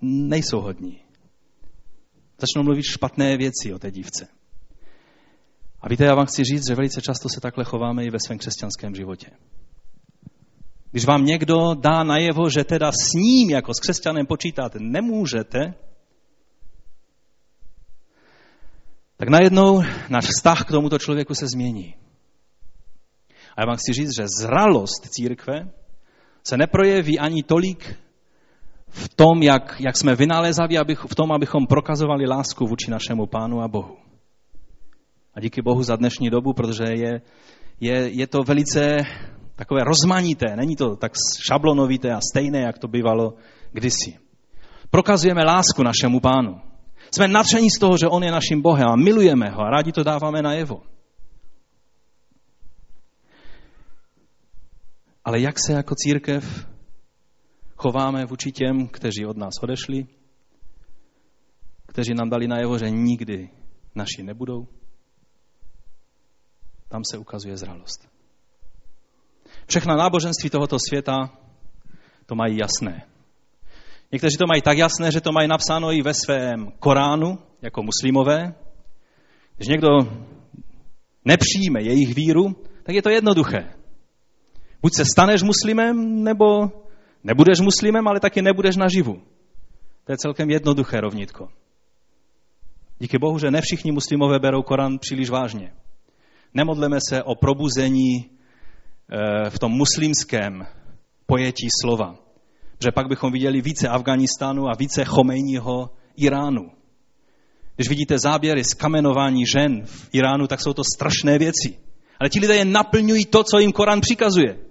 nejsou hodní. Začnou mluvit špatné věci o té dívce. A víte, já vám chci říct, že velice často se takhle chováme i ve svém křesťanském životě. Když vám někdo dá najevo, že teda s ním jako s křesťanem počítat nemůžete, tak najednou náš vztah k tomuto člověku se změní. A já vám chci říct, že zralost církve se neprojeví ani tolik v tom, jak, jak jsme vynalézaví, abych, v tom, abychom prokazovali lásku vůči našemu Pánu a Bohu. A díky Bohu za dnešní dobu, protože je, je, je to velice takové rozmanité, není to tak šablonovité a stejné, jak to bývalo kdysi. Prokazujeme lásku našemu Pánu. Jsme natření z toho, že On je naším Bohem a milujeme ho a rádi to dáváme na Ale jak se jako církev chováme vůči těm, kteří od nás odešli, kteří nám dali najevo, že nikdy naši nebudou, tam se ukazuje zralost. Všechna náboženství tohoto světa to mají jasné. Někteří to mají tak jasné, že to mají napsáno i ve svém Koránu, jako muslimové. Když někdo nepřijme jejich víru, tak je to jednoduché. Buď se staneš muslimem, nebo nebudeš muslimem, ale taky nebudeš naživu. To je celkem jednoduché rovnitko. Díky Bohu, že ne všichni muslimové berou Korán příliš vážně. Nemodleme se o probuzení eh, v tom muslimském pojetí slova. Že pak bychom viděli více Afganistánu a více Chomejního Iránu. Když vidíte záběry z kamenování žen v Iránu, tak jsou to strašné věci. Ale ti lidé je naplňují to, co jim Korán přikazuje.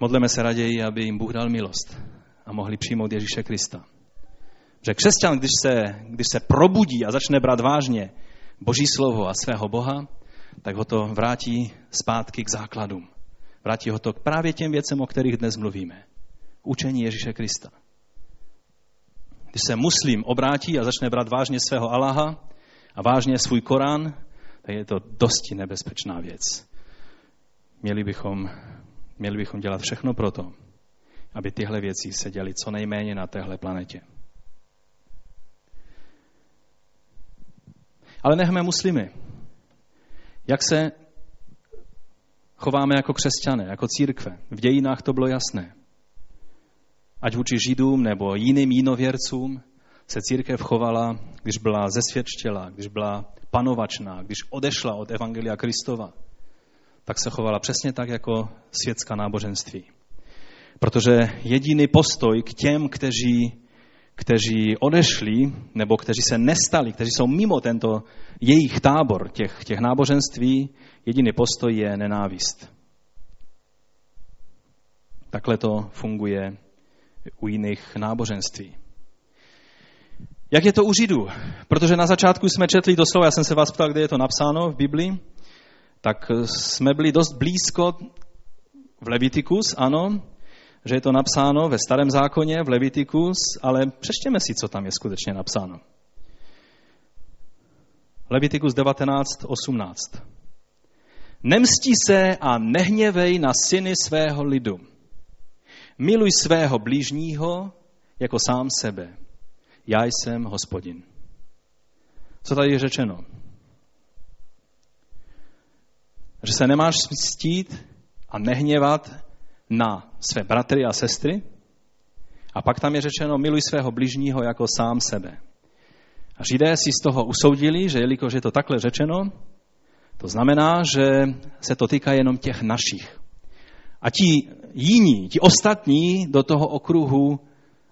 Modleme se raději, aby jim Bůh dal milost a mohli přijmout Ježíše Krista. Že křesťan, když se, když se probudí a začne brát vážně Boží slovo a svého Boha, tak ho to vrátí zpátky k základům. Vrátí ho to k právě těm věcem, o kterých dnes mluvíme. Učení Ježíše Krista. Když se muslim obrátí a začne brát vážně svého Allaha a vážně svůj Korán, tak je to dosti nebezpečná věc. Měli bychom, měli bychom dělat všechno pro to, aby tyhle věci se děly co nejméně na téhle planetě. Ale nechme muslimy. Jak se chováme jako křesťané, jako církve? V dějinách to bylo jasné. Ať vůči židům nebo jiným jinověrcům se církev chovala, když byla zesvědčila, když byla panovačná, když odešla od Evangelia Kristova, tak se chovala přesně tak jako světská náboženství. Protože jediný postoj k těm, kteří, kteří odešli, nebo kteří se nestali, kteří jsou mimo tento jejich tábor těch, těch náboženství, jediný postoj je nenávist. Takhle to funguje u jiných náboženství. Jak je to u Židů? Protože na začátku jsme četli to slovo, já jsem se vás ptal, kde je to napsáno v Biblii, tak jsme byli dost blízko v Levitikus, ano, že je to napsáno ve starém zákoně, v Levitikus, ale přečtěme si, co tam je skutečně napsáno. Levitikus 19.18. Nemstí se a nehněvej na syny svého lidu. Miluj svého blížního jako sám sebe. Já jsem hospodin. Co tady je řečeno? Že se nemáš mstít a nehněvat na své bratry a sestry. A pak tam je řečeno, miluj svého bližního jako sám sebe. A Židé si z toho usoudili, že jelikož je to takhle řečeno, to znamená, že se to týká jenom těch našich. A ti jiní, ti ostatní do toho okruhu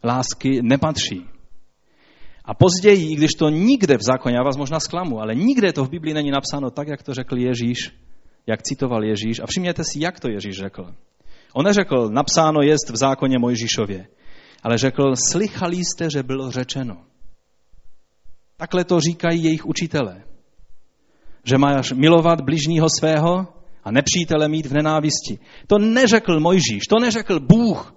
lásky nepatří. A později, i když to nikde v zákoně, já vás možná zklamu, ale nikde to v Biblii není napsáno tak, jak to řekl Ježíš, jak citoval Ježíš. A všimněte si, jak to Ježíš řekl. On neřekl, napsáno jest v zákoně Mojžíšově, ale řekl, slychali jste, že bylo řečeno. Takhle to říkají jejich učitelé. Že máš milovat bližního svého a nepřítele mít v nenávisti. To neřekl Mojžíš, to neřekl Bůh.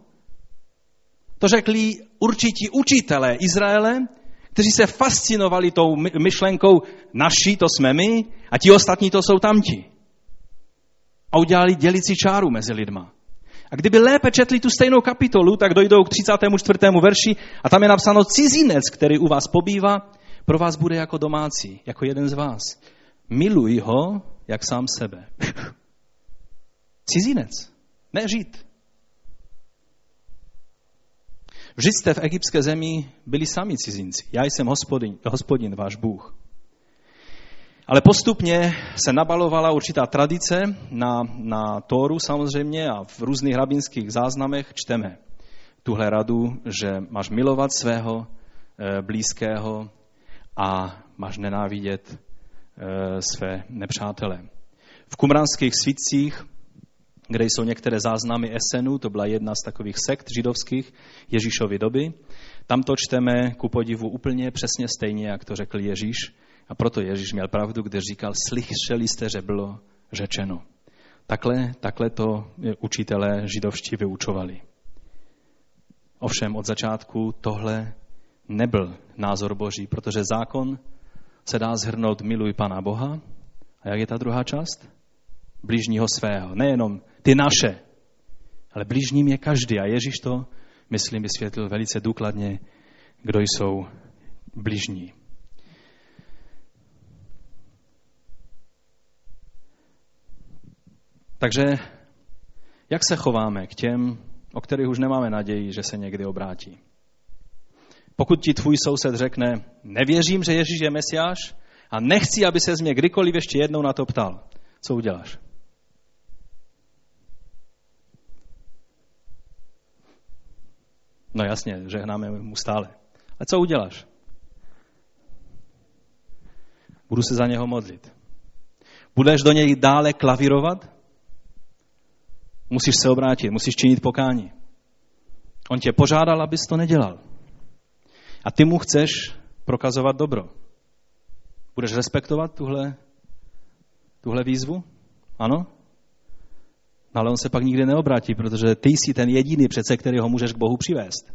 To řekli určití učitelé Izraele, kteří se fascinovali tou myšlenkou naší, to jsme my, a ti ostatní to jsou tamti. A udělali dělici čáru mezi lidma. A kdyby lépe četli tu stejnou kapitolu, tak dojdou k 34. verši a tam je napsáno cizinec, který u vás pobývá, pro vás bude jako domácí, jako jeden z vás. Miluj ho, jak sám sebe. cizinec, ne žít. Vždyť jste v egyptské zemi byli sami cizinci. Já jsem hospodin, hospodin váš Bůh. Ale postupně se nabalovala určitá tradice na, na Tóru samozřejmě a v různých rabinských záznamech čteme tuhle radu, že máš milovat svého e, blízkého a máš nenávidět e, své nepřátele. V kumranských svitcích, kde jsou některé záznamy Esenu, to byla jedna z takových sekt židovských Ježíšovy doby, tam to čteme ku podivu úplně přesně stejně, jak to řekl Ježíš, a proto Ježíš měl pravdu, když říkal, slyšeli jste, že bylo řečeno. Takhle, takhle to učitelé židovští vyučovali. Ovšem od začátku tohle nebyl názor Boží, protože zákon se dá zhrnout miluj Pana Boha. A jak je ta druhá část? Blížního svého. Nejenom ty naše, ale blížním je každý. A Ježíš to, myslím, vysvětlil velice důkladně, kdo jsou bližní. Takže jak se chováme k těm, o kterých už nemáme naději, že se někdy obrátí? Pokud ti tvůj soused řekne, nevěřím, že Ježíš je mesiáš a nechci, aby se z mě kdykoliv ještě jednou na to ptal, co uděláš? No jasně, žehnáme mu stále. A co uděláš? Budu se za něho modlit. Budeš do něj dále klavírovat? Musíš se obrátit, musíš činit pokání. On tě požádal, abys to nedělal. A ty mu chceš prokazovat dobro. Budeš respektovat tuhle, tuhle výzvu? Ano? No ale on se pak nikdy neobrátí, protože ty jsi ten jediný přece, který ho můžeš k Bohu přivést.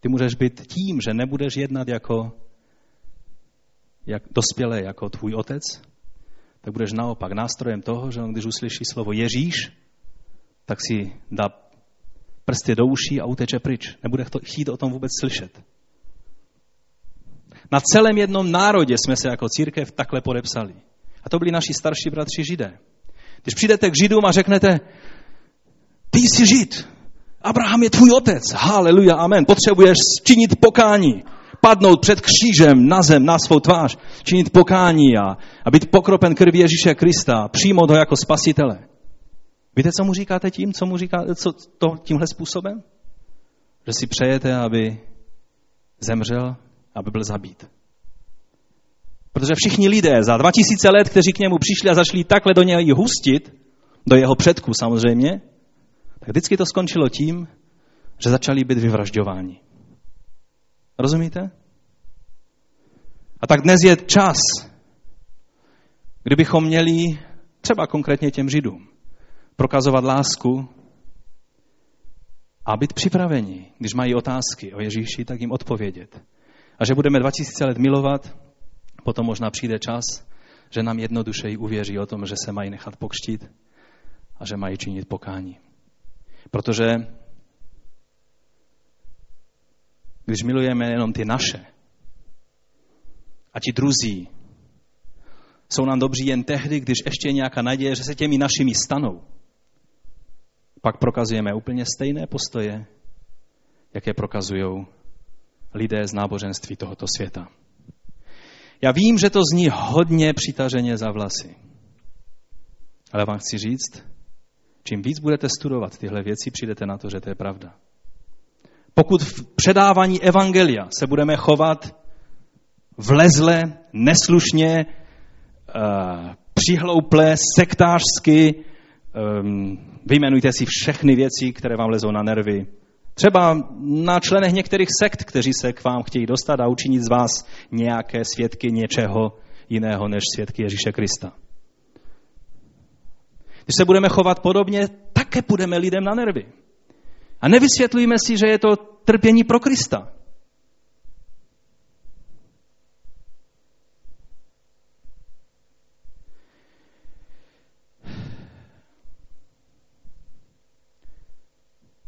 Ty můžeš být tím, že nebudeš jednat jako jak dospělé jako tvůj otec, tak budeš naopak nástrojem toho, že on když uslyší slovo Ježíš, tak si dá prsty do uší a uteče pryč. Nebude chtít o tom vůbec slyšet. Na celém jednom národě jsme se jako církev takhle podepsali. A to byli naši starší bratři židé. Když přijdete k židům a řeknete, ty jsi žid, Abraham je tvůj otec, haleluja, amen, potřebuješ činit pokání, padnout před křížem na zem, na svou tvář, činit pokání a, a být pokropen krví Ježíše Krista, přijmout ho jako spasitele. Víte, co mu říkáte tím? Co mu říkáte co, to, tímhle způsobem? Že si přejete, aby zemřel, aby byl zabít. Protože všichni lidé za 2000 let, kteří k němu přišli a začali takhle do něj hustit, do jeho předků samozřejmě, tak vždycky to skončilo tím, že začali být vyvražďováni. Rozumíte? A tak dnes je čas, kdybychom měli třeba konkrétně těm Židům prokazovat lásku a být připraveni, když mají otázky o Ježíši, tak jim odpovědět. A že budeme 2000 let milovat, potom možná přijde čas, že nám jednodušeji uvěří o tom, že se mají nechat pokštit a že mají činit pokání. Protože když milujeme jenom ty naše a ti druzí jsou nám dobří jen tehdy, když ještě je nějaká naděje, že se těmi našimi stanou, pak prokazujeme úplně stejné postoje, jaké prokazují lidé z náboženství tohoto světa. Já vím, že to zní hodně přitaženě za vlasy. Ale vám chci říct, čím víc budete studovat tyhle věci, přijdete na to, že to je pravda. Pokud v předávání evangelia se budeme chovat vlezle, neslušně, uh, přihlouple, sektářsky, um, vyjmenujte si všechny věci, které vám lezou na nervy, Třeba na členech některých sekt, kteří se k vám chtějí dostat a učinit z vás nějaké svědky něčeho jiného než svědky Ježíše Krista. Když se budeme chovat podobně, také půjdeme lidem na nervy. A nevysvětlujeme si, že je to trpění pro Krista.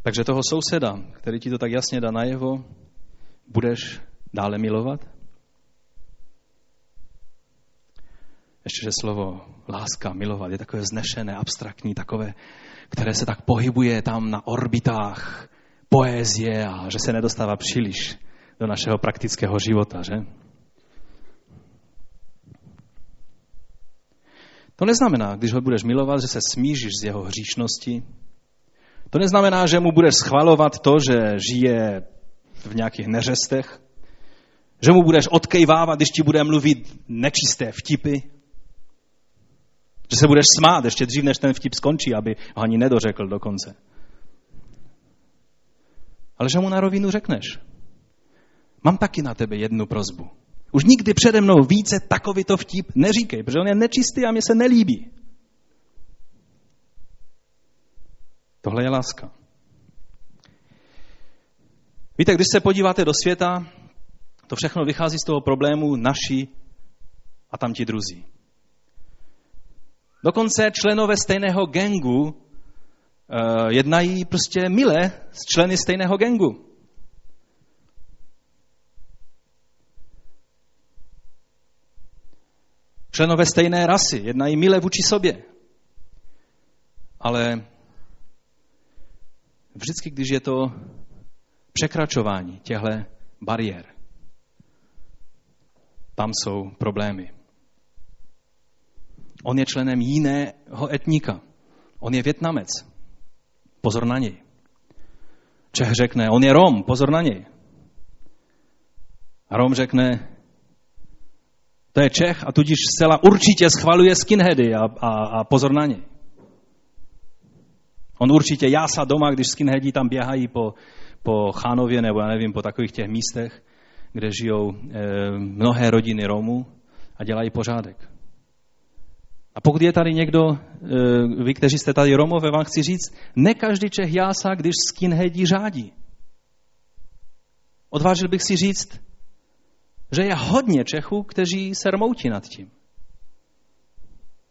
Takže toho souseda, který ti to tak jasně dá najevo, budeš dále milovat? Ještě, že slovo láska, milovat je takové znešené, abstraktní, takové, které se tak pohybuje tam na orbitách poézie a že se nedostává příliš do našeho praktického života, že? To neznamená, když ho budeš milovat, že se smíříš z jeho hříšnosti, to neznamená, že mu budeš schvalovat to, že žije v nějakých neřestech, že mu budeš odkejvávat, když ti bude mluvit nečisté vtipy, že se budeš smát ještě dřív, než ten vtip skončí, aby ho ani nedořekl do konce. Ale že mu na rovinu řekneš. Mám taky na tebe jednu prozbu. Už nikdy přede mnou více takovýto vtip neříkej, protože on je nečistý a mě se nelíbí. Tohle je láska. Víte, když se podíváte do světa, to všechno vychází z toho problému naši a tam ti druzí. Dokonce členové stejného gengu uh, jednají prostě mile s členy stejného gengu. Členové stejné rasy jednají mile vůči sobě. Ale vždycky, když je to překračování těchto bariér, tam jsou problémy. On je členem jiného etnika. On je Větnamec. Pozor na něj. Čech řekne, on je Rom, pozor na něj. A Rom řekne, to je Čech a tudíž zcela určitě schvaluje skinheady a, a, a pozor na něj. On určitě jásá doma, když skinheadi tam běhají po, po Chánově nebo já nevím, po takových těch místech, kde žijou e, mnohé rodiny Romů a dělají pořádek. A pokud je tady někdo, e, vy, kteří jste tady Romové, vám chci říct, ne každý Čech jásá, když skinheadi řádí. Odvážil bych si říct, že je hodně Čechů, kteří se rmoutí nad tím.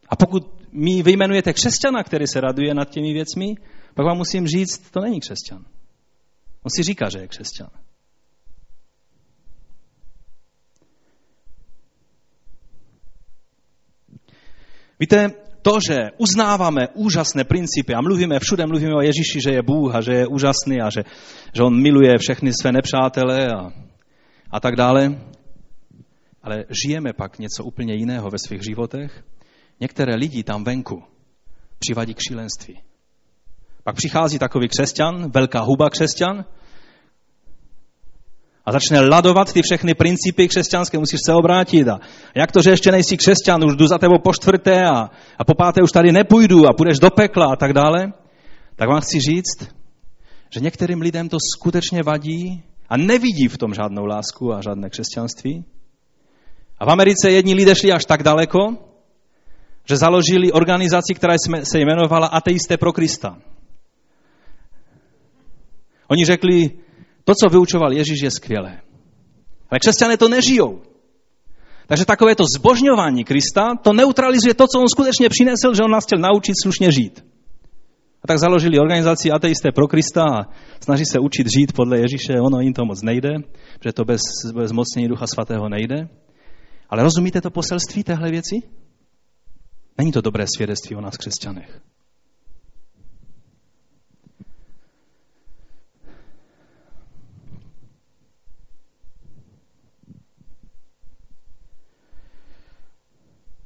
A pokud mi vyjmenujete křesťana, který se raduje nad těmi věcmi, pak vám musím říct, to není křesťan. On si říká, že je křesťan. Víte, to, že uznáváme úžasné principy a mluvíme, všude mluvíme o Ježíši, že je Bůh a že je úžasný a že, že on miluje všechny své nepřátele a, a tak dále, ale žijeme pak něco úplně jiného ve svých životech, některé lidi tam venku přivadí k šílenství. Pak přichází takový křesťan, velká huba křesťan, a začne ladovat ty všechny principy křesťanské, musíš se obrátit. A jak to, že ještě nejsi křesťan, už jdu za tebou po čtvrté a, a po páté už tady nepůjdu a půjdeš do pekla a tak dále, tak vám chci říct, že některým lidem to skutečně vadí a nevidí v tom žádnou lásku a žádné křesťanství. A v Americe jedni lidé šli až tak daleko, že založili organizaci, která se jmenovala Ateisté pro Krista. Oni řekli, to, co vyučoval Ježíš, je skvělé. Ale křesťané to nežijou. Takže takové to zbožňování Krista, to neutralizuje to, co on skutečně přinesl, že on nás chtěl naučit slušně žít. A tak založili organizaci Ateisté pro Krista a snaží se učit žít podle Ježíše. Ono jim to moc nejde, protože to bez, bez mocnění Ducha Svatého nejde. Ale rozumíte to poselství téhle věci? Není to dobré svědectví o nás křesťanech.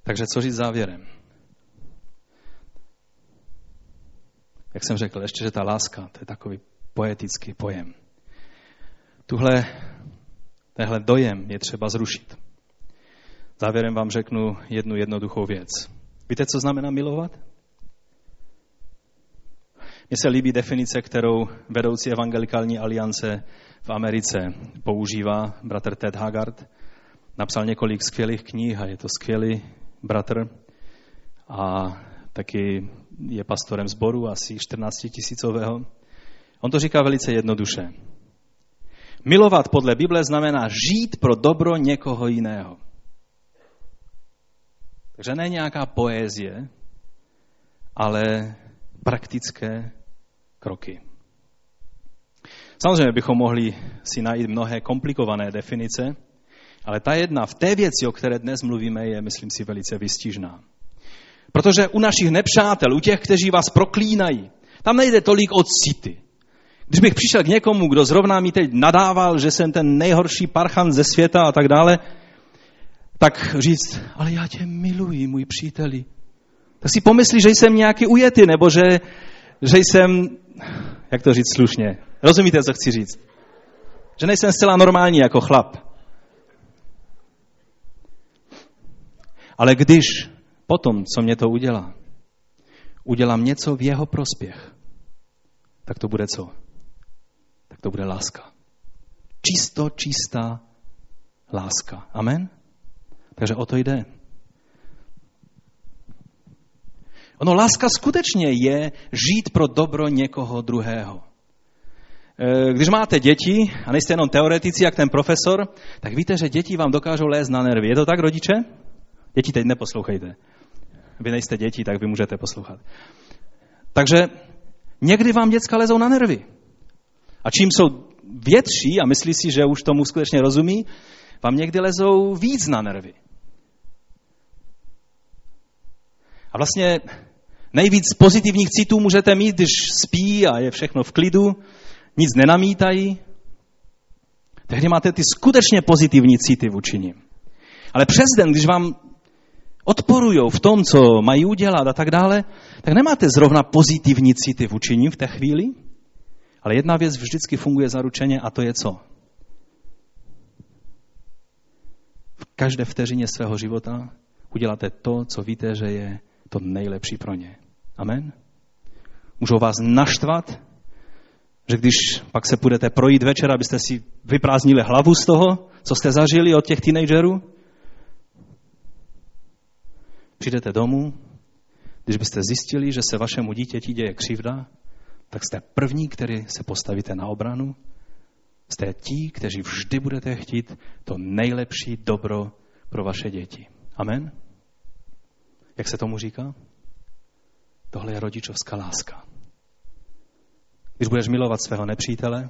Takže co říct závěrem? Jak jsem řekl, ještě, že ta láska, to je takový poetický pojem. Tuhle, tehle dojem je třeba zrušit. Závěrem vám řeknu jednu jednoduchou věc. Víte, co znamená milovat? Mně se líbí definice, kterou vedoucí evangelikální aliance v Americe používá, bratr Ted Haggard. Napsal několik skvělých knih a je to skvělý bratr a taky je pastorem sboru asi 14 tisícového. On to říká velice jednoduše. Milovat podle Bible znamená žít pro dobro někoho jiného. Takže ne nějaká poézie, ale praktické kroky. Samozřejmě bychom mohli si najít mnohé komplikované definice, ale ta jedna v té věci, o které dnes mluvíme, je, myslím si, velice vystižná. Protože u našich nepřátel, u těch, kteří vás proklínají, tam nejde tolik o city. Když bych přišel k někomu, kdo zrovna mi teď nadával, že jsem ten nejhorší parchan ze světa a tak dále, tak říct, ale já tě miluji, můj příteli. Tak si pomyslí, že jsem nějaký ujety, nebo že, že jsem, jak to říct slušně, rozumíte, co chci říct? Že nejsem zcela normální jako chlap. Ale když potom, co mě to udělá, udělám něco v jeho prospěch, tak to bude co? Tak to bude láska. Čisto čistá láska. Amen? Takže o to jde. Ono, láska skutečně je žít pro dobro někoho druhého. E, když máte děti a nejste jenom teoretici, jak ten profesor, tak víte, že děti vám dokážou lézt na nervy. Je to tak, rodiče? Děti teď neposlouchejte. Vy nejste děti, tak vy můžete poslouchat. Takže někdy vám děcka lezou na nervy. A čím jsou větší a myslí si, že už tomu skutečně rozumí, vám někdy lezou víc na nervy. A vlastně nejvíc pozitivních citů můžete mít, když spí a je všechno v klidu, nic nenamítají. Tehdy máte ty skutečně pozitivní city vůči nim. Ale přes den, když vám odporují v tom, co mají udělat a tak dále, tak nemáte zrovna pozitivní city vůči nim v té chvíli. Ale jedna věc vždycky funguje zaručeně a to je co? V každé vteřině svého života uděláte to, co víte, že je to nejlepší pro ně. Amen? Můžou vás naštvat, že když pak se budete projít večer, abyste si vyprázdnili hlavu z toho, co jste zažili od těch teenagerů, přijdete domů, když byste zjistili, že se vašemu dítěti děje křivda, tak jste první, který se postavíte na obranu. Jste ti, kteří vždy budete chtít to nejlepší dobro pro vaše děti. Amen? Jak se tomu říká? Tohle je rodičovská láska. Když budeš milovat svého nepřítele,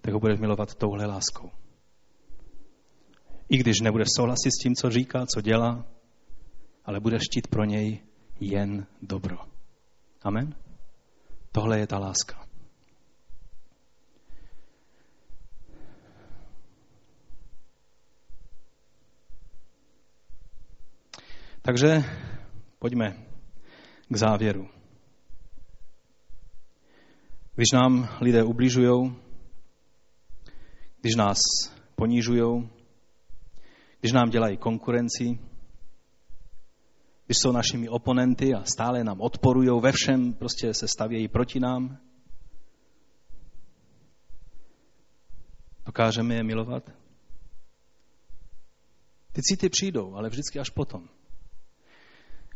tak ho budeš milovat touhle láskou. I když nebudeš souhlasit s tím, co říká, co dělá, ale budeš chtít pro něj jen dobro. Amen? Tohle je ta láska. Takže pojďme k závěru. Když nám lidé ubližují, když nás ponížují, když nám dělají konkurenci, když jsou našimi oponenty a stále nám odporují ve všem, prostě se stavějí proti nám, dokážeme je milovat? Ty city přijdou, ale vždycky až potom.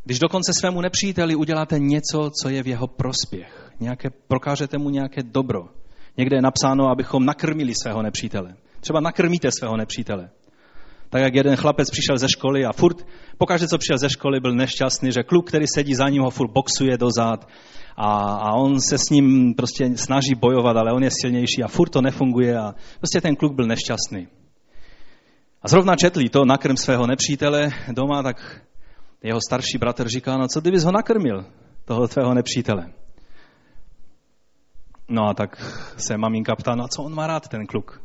Když dokonce svému nepříteli uděláte něco, co je v jeho prospěch, nějaké, prokážete mu nějaké dobro. Někde je napsáno, abychom nakrmili svého nepřítele. Třeba nakrmíte svého nepřítele. Tak jak jeden chlapec přišel ze školy a furt, pokaždé, co přišel ze školy, byl nešťastný, že kluk, který sedí za ním, ho furt boxuje dozad a, a on se s ním prostě snaží bojovat, ale on je silnější a furt to nefunguje a prostě ten kluk byl nešťastný. A zrovna četli to, nakrm svého nepřítele doma, tak jeho starší bratr říká, no co kdybys ho nakrmil, toho tvého nepřítele. No a tak se maminka ptá, no a co on má rád, ten kluk?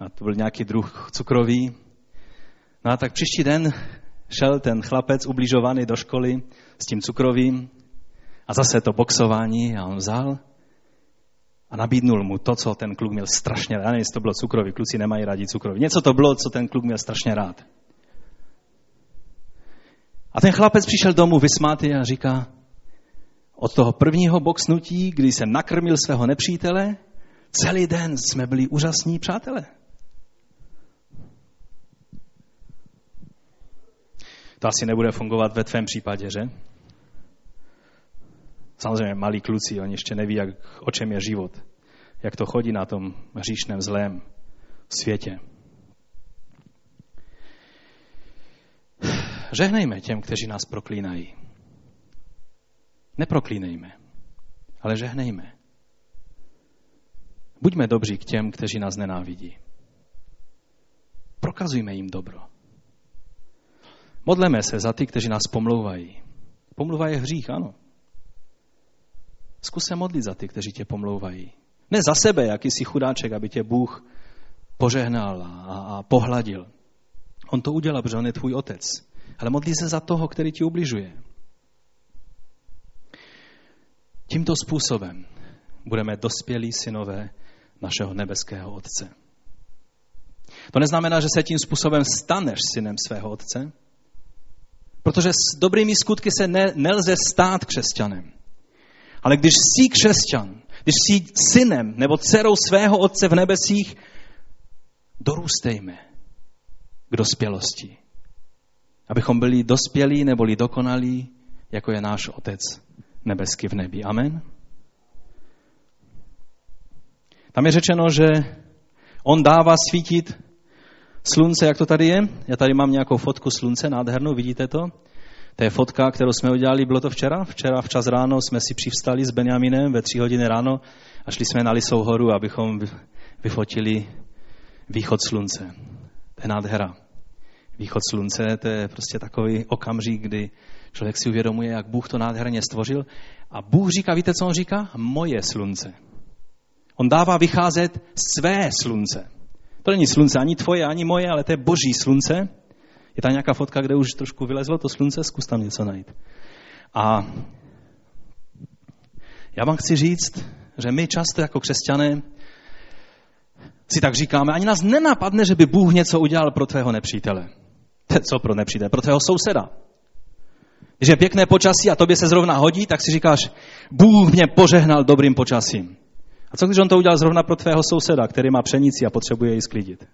A to byl nějaký druh cukrový. No a tak příští den šel ten chlapec ubližovaný do školy s tím cukrovým a zase to boxování a on vzal a nabídnul mu to, co ten kluk měl strašně rád. Nevím, to bylo cukrový, kluci nemají rádi cukrový. Něco to bylo, co ten kluk měl strašně rád. A ten chlapec přišel domů vysmátý a říká, od toho prvního boxnutí, kdy jsem nakrmil svého nepřítele, celý den jsme byli úžasní přátelé. To asi nebude fungovat ve tvém případě, že? Samozřejmě malí kluci, oni ještě neví, jak, o čem je život. Jak to chodí na tom hříšném zlém světě. Žehnejme těm, kteří nás proklínají. Neproklínejme, ale žehnejme. Buďme dobří k těm, kteří nás nenávidí. Prokazujme jim dobro. Modleme se za ty, kteří nás pomlouvají. Pomluva je hřích, ano. Zkus se modlit za ty, kteří tě pomlouvají. Ne za sebe, jakýsi chudáček, aby tě Bůh požehnal a, a pohladil. On to udělal, protože on je tvůj otec. Ale modlí se za toho, který ti ubližuje. Tímto způsobem budeme dospělí synové našeho nebeského Otce. To neznamená, že se tím způsobem staneš synem svého Otce, protože s dobrými skutky se ne, nelze stát křesťanem. Ale když jsi křesťan, když jsi synem nebo dcerou svého Otce v nebesích, dorůstejme k dospělosti. Abychom byli dospělí neboli dokonalí, jako je náš Otec nebeský v nebi. Amen. Tam je řečeno, že on dává svítit slunce, jak to tady je. Já tady mám nějakou fotku slunce, nádhernou, vidíte to? To je fotka, kterou jsme udělali, bylo to včera. Včera včas ráno jsme si přivstali s Benjaminem ve tři hodiny ráno a šli jsme na Lisou horu, abychom vyfotili východ slunce. To je nádhera. Východ slunce, to je prostě takový okamžik, kdy člověk si uvědomuje, jak Bůh to nádherně stvořil. A Bůh říká, víte, co on říká? Moje slunce. On dává vycházet své slunce. To není slunce ani tvoje, ani moje, ale to je boží slunce. Je tam nějaká fotka, kde už trošku vylezlo to slunce, zkus tam něco najít. A já vám chci říct, že my často jako křesťané si tak říkáme, ani nás nenapadne, že by Bůh něco udělal pro tvého nepřítele. Co pro nepřítele? Pro tvého souseda. Když je pěkné počasí a tobě se zrovna hodí, tak si říkáš, Bůh mě požehnal dobrým počasím. A co když on to udělal zrovna pro tvého souseda, který má pšenici a potřebuje ji sklidit?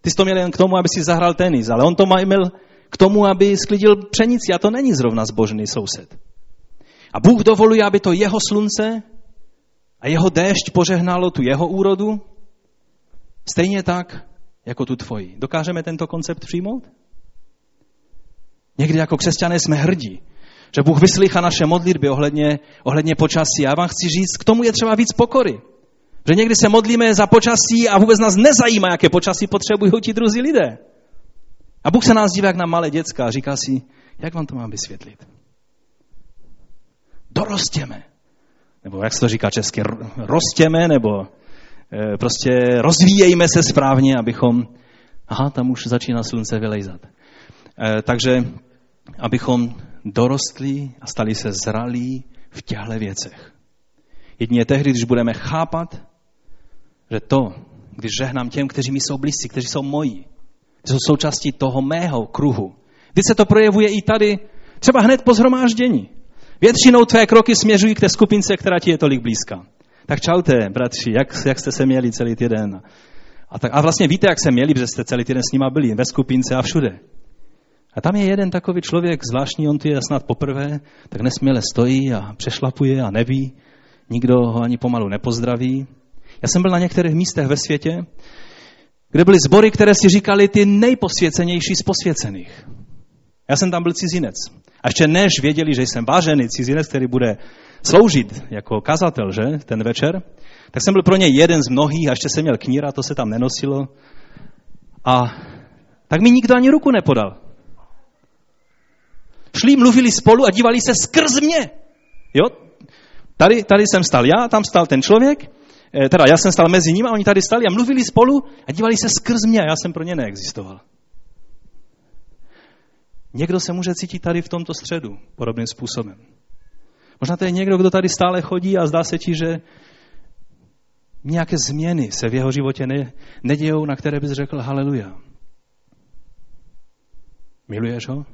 Ty jsi to měl jen k tomu, aby si zahrál tenis, ale on to měl k tomu, aby sklidil pšenici a to není zrovna zbožný soused. A Bůh dovoluje, aby to jeho slunce a jeho déšť požehnalo tu jeho úrodu, stejně tak, jako tu tvoji. Dokážeme tento koncept přijmout? Někdy jako křesťané jsme hrdí, že Bůh vyslýchá naše modlitby ohledně, ohledně počasí. Já vám chci říct, k tomu je třeba víc pokory. Že někdy se modlíme za počasí a vůbec nás nezajímá, jaké počasí potřebují ti druzí lidé. A Bůh se nás dívá jak na malé děcka a říká si, jak vám to mám vysvětlit? Dorostěme. Nebo jak se to říká česky, rostěme, nebo e, prostě rozvíjejme se správně, abychom, aha, tam už začíná slunce vylejzat. E, takže abychom dorostli a stali se zralí v těchto věcech. Jedině tehdy, když budeme chápat, že to, když žehnám těm, kteří mi jsou blízcí, kteří jsou moji, jsou součástí toho mého kruhu. Když se to projevuje i tady, třeba hned po zhromáždění. Většinou tvé kroky směřují k té skupince, která ti je tolik blízká. Tak čaute, bratři, jak, jak jste se měli celý týden? A, tak, a vlastně víte, jak se měli, protože jste celý týden s nima byli, ve skupince a všude. A tam je jeden takový člověk, zvláštní, on tu je snad poprvé, tak nesměle stojí a přešlapuje a neví, nikdo ho ani pomalu nepozdraví. Já jsem byl na některých místech ve světě, kde byly sbory, které si říkali ty nejposvěcenější z posvěcených. Já jsem tam byl cizinec. A ještě než věděli, že jsem vážený cizinec, který bude sloužit jako kazatel, že, ten večer, tak jsem byl pro ně jeden z mnohých, a ještě jsem měl kníra, to se tam nenosilo. A tak mi nikdo ani ruku nepodal. Šli, mluvili spolu a dívali se skrz mě. Jo? Tady, tady jsem stal já, tam stal ten člověk, eh, teda já jsem stal mezi nimi a oni tady stali a mluvili spolu a dívali se skrz mě a já jsem pro ně neexistoval. Někdo se může cítit tady v tomto středu podobným způsobem. Možná to je někdo, kdo tady stále chodí a zdá se ti, že nějaké změny se v jeho životě ne, nedějou, na které bys řekl haleluja. Miluješ ho?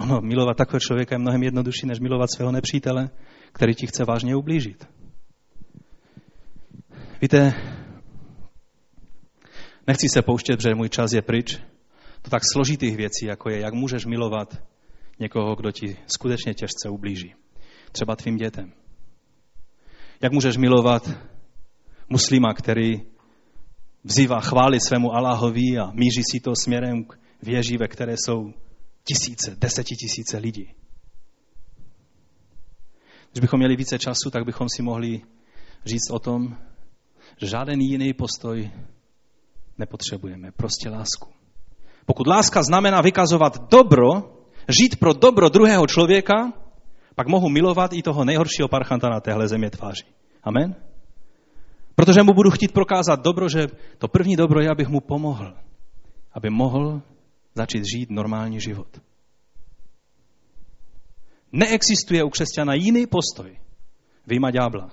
Ono, milovat takového člověka je mnohem jednodušší, než milovat svého nepřítele, který ti chce vážně ublížit. Víte, nechci se pouštět, protože můj čas je pryč, do tak složitých věcí, jako je, jak můžeš milovat někoho, kdo ti skutečně těžce ublíží. Třeba tvým dětem. Jak můžeš milovat muslima, který vzývá chvály svému Allahovi a míří si to směrem k věži, ve které jsou tisíce, desetitisíce lidí. Když bychom měli více času, tak bychom si mohli říct o tom, že žádný jiný postoj nepotřebujeme, prostě lásku. Pokud láska znamená vykazovat dobro, žít pro dobro druhého člověka, pak mohu milovat i toho nejhoršího parchanta na téhle země tváří. Amen? Protože mu budu chtít prokázat dobro, že to první dobro je, abych mu pomohl. Aby mohl začít žít normální život. Neexistuje u křesťana jiný postoj, vyjma ďábla,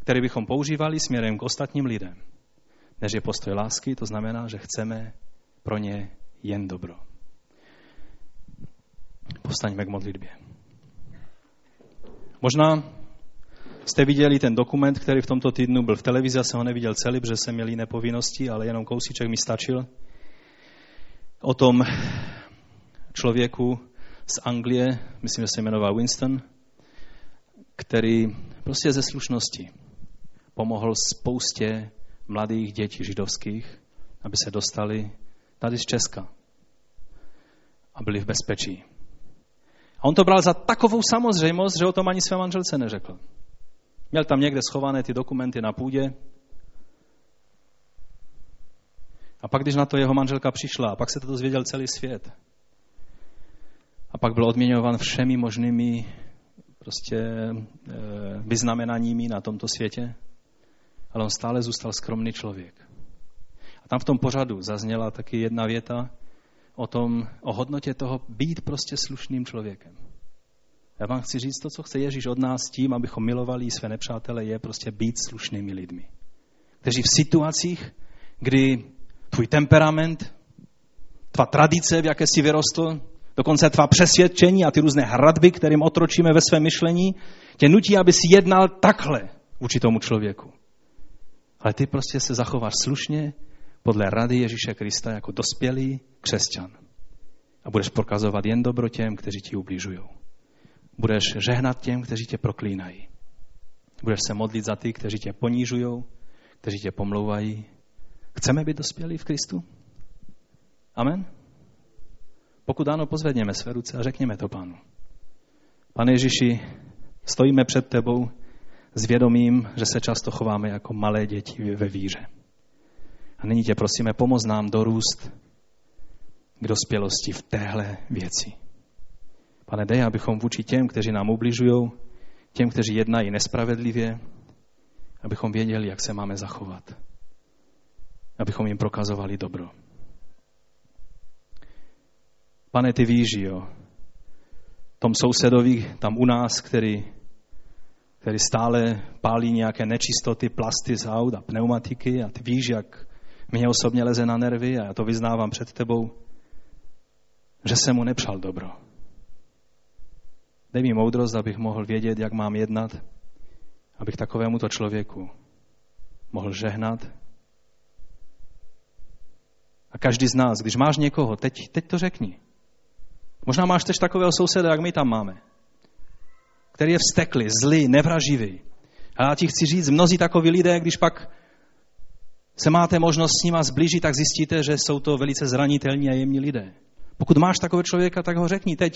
který bychom používali směrem k ostatním lidem než je postoj lásky, to znamená, že chceme pro ně jen dobro. Postaňme k modlitbě. Možná jste viděli ten dokument, který v tomto týdnu byl v televizi, já jsem ho neviděl celý, protože jsem měl jiné povinnosti, ale jenom kousíček mi stačil. O tom člověku z Anglie, myslím, že se jmenoval Winston, který prostě ze slušnosti pomohl spoustě mladých dětí židovských, aby se dostali tady z Česka a byli v bezpečí. A on to bral za takovou samozřejmost, že o tom ani své manželce neřekl. Měl tam někde schované ty dokumenty na půdě. A pak, když na to jeho manželka přišla, a pak se to dozvěděl celý svět. A pak byl odměňován všemi možnými prostě eh, e, vyznamenaními na tomto světě. Ale on stále zůstal skromný člověk. A tam v tom pořadu zazněla taky jedna věta o tom, o hodnotě toho být prostě slušným člověkem. Já vám chci říct to, co chce Ježíš od nás tím, abychom milovali své nepřátele, je prostě být slušnými lidmi. Kteří v situacích, kdy tvůj temperament, tvá tradice, v jaké jsi vyrostl, dokonce tvá přesvědčení a ty různé hradby, kterým otročíme ve své myšlení, tě nutí, aby si jednal takhle vůči tomu člověku. Ale ty prostě se zachováš slušně podle rady Ježíše Krista jako dospělý křesťan. A budeš prokazovat jen dobro těm, kteří ti ubližují. Budeš žehnat těm, kteří tě proklínají. Budeš se modlit za ty, kteří tě ponížují, kteří tě pomlouvají. Chceme být dospělí v Kristu? Amen? Pokud ano, pozvedněme své ruce a řekněme to pánu. Pane Ježíši, stojíme před tebou s vědomím, že se často chováme jako malé děti ve víře. A nyní tě prosíme, pomoz nám dorůst k dospělosti v téhle věci. Pane, dej, abychom vůči těm, kteří nám ubližují, těm, kteří jednají nespravedlivě, abychom věděli, jak se máme zachovat. Abychom jim prokazovali dobro. Pane, ty víš, jo, tom sousedovi tam u nás, který, který stále pálí nějaké nečistoty, plasty z aut a pneumatiky a ty víš, jak mě osobně leze na nervy a já to vyznávám před tebou, že jsem mu nepřál dobro. Dej mi moudrost, abych mohl vědět, jak mám jednat, abych takovému to člověku mohl žehnat. A každý z nás, když máš někoho, teď, teď to řekni. Možná máš tež takového souseda, jak my tam máme, který je vsteklý, zlý, nevraživý. A já ti chci říct, mnozí takoví lidé, když pak se máte možnost s nima zblížit, tak zjistíte, že jsou to velice zranitelní a jemní lidé. Pokud máš takového člověka, tak ho řekni teď.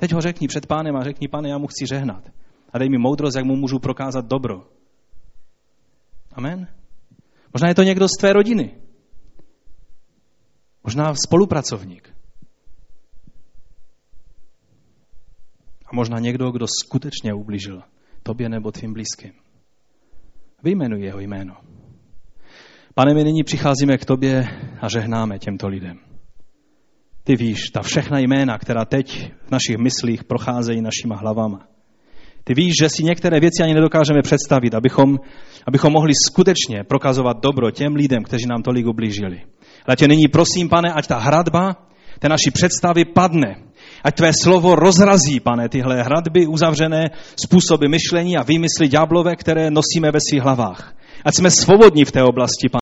Teď ho řekni před pánem a řekni, pane, já mu chci žehnat. A dej mi moudrost, jak mu můžu prokázat dobro. Amen. Možná je to někdo z tvé rodiny. Možná spolupracovník. A možná někdo, kdo skutečně ublížil tobě nebo tvým blízkým. Vyjmenuj jeho jméno. Pane, my nyní přicházíme k tobě a žehnáme těmto lidem. Ty víš, ta všechna jména, která teď v našich myslích procházejí našima hlavama. Ty víš, že si některé věci ani nedokážeme představit, abychom, abychom mohli skutečně prokazovat dobro těm lidem, kteří nám tolik ublížili. Ale tě nyní prosím, pane, ať ta hradba, té naší představy padne. Ať tvé slovo rozrazí, pane, tyhle hradby uzavřené způsoby myšlení a výmysly ďáblové, které nosíme ve svých hlavách. Ať jsme svobodní v té oblasti, pane.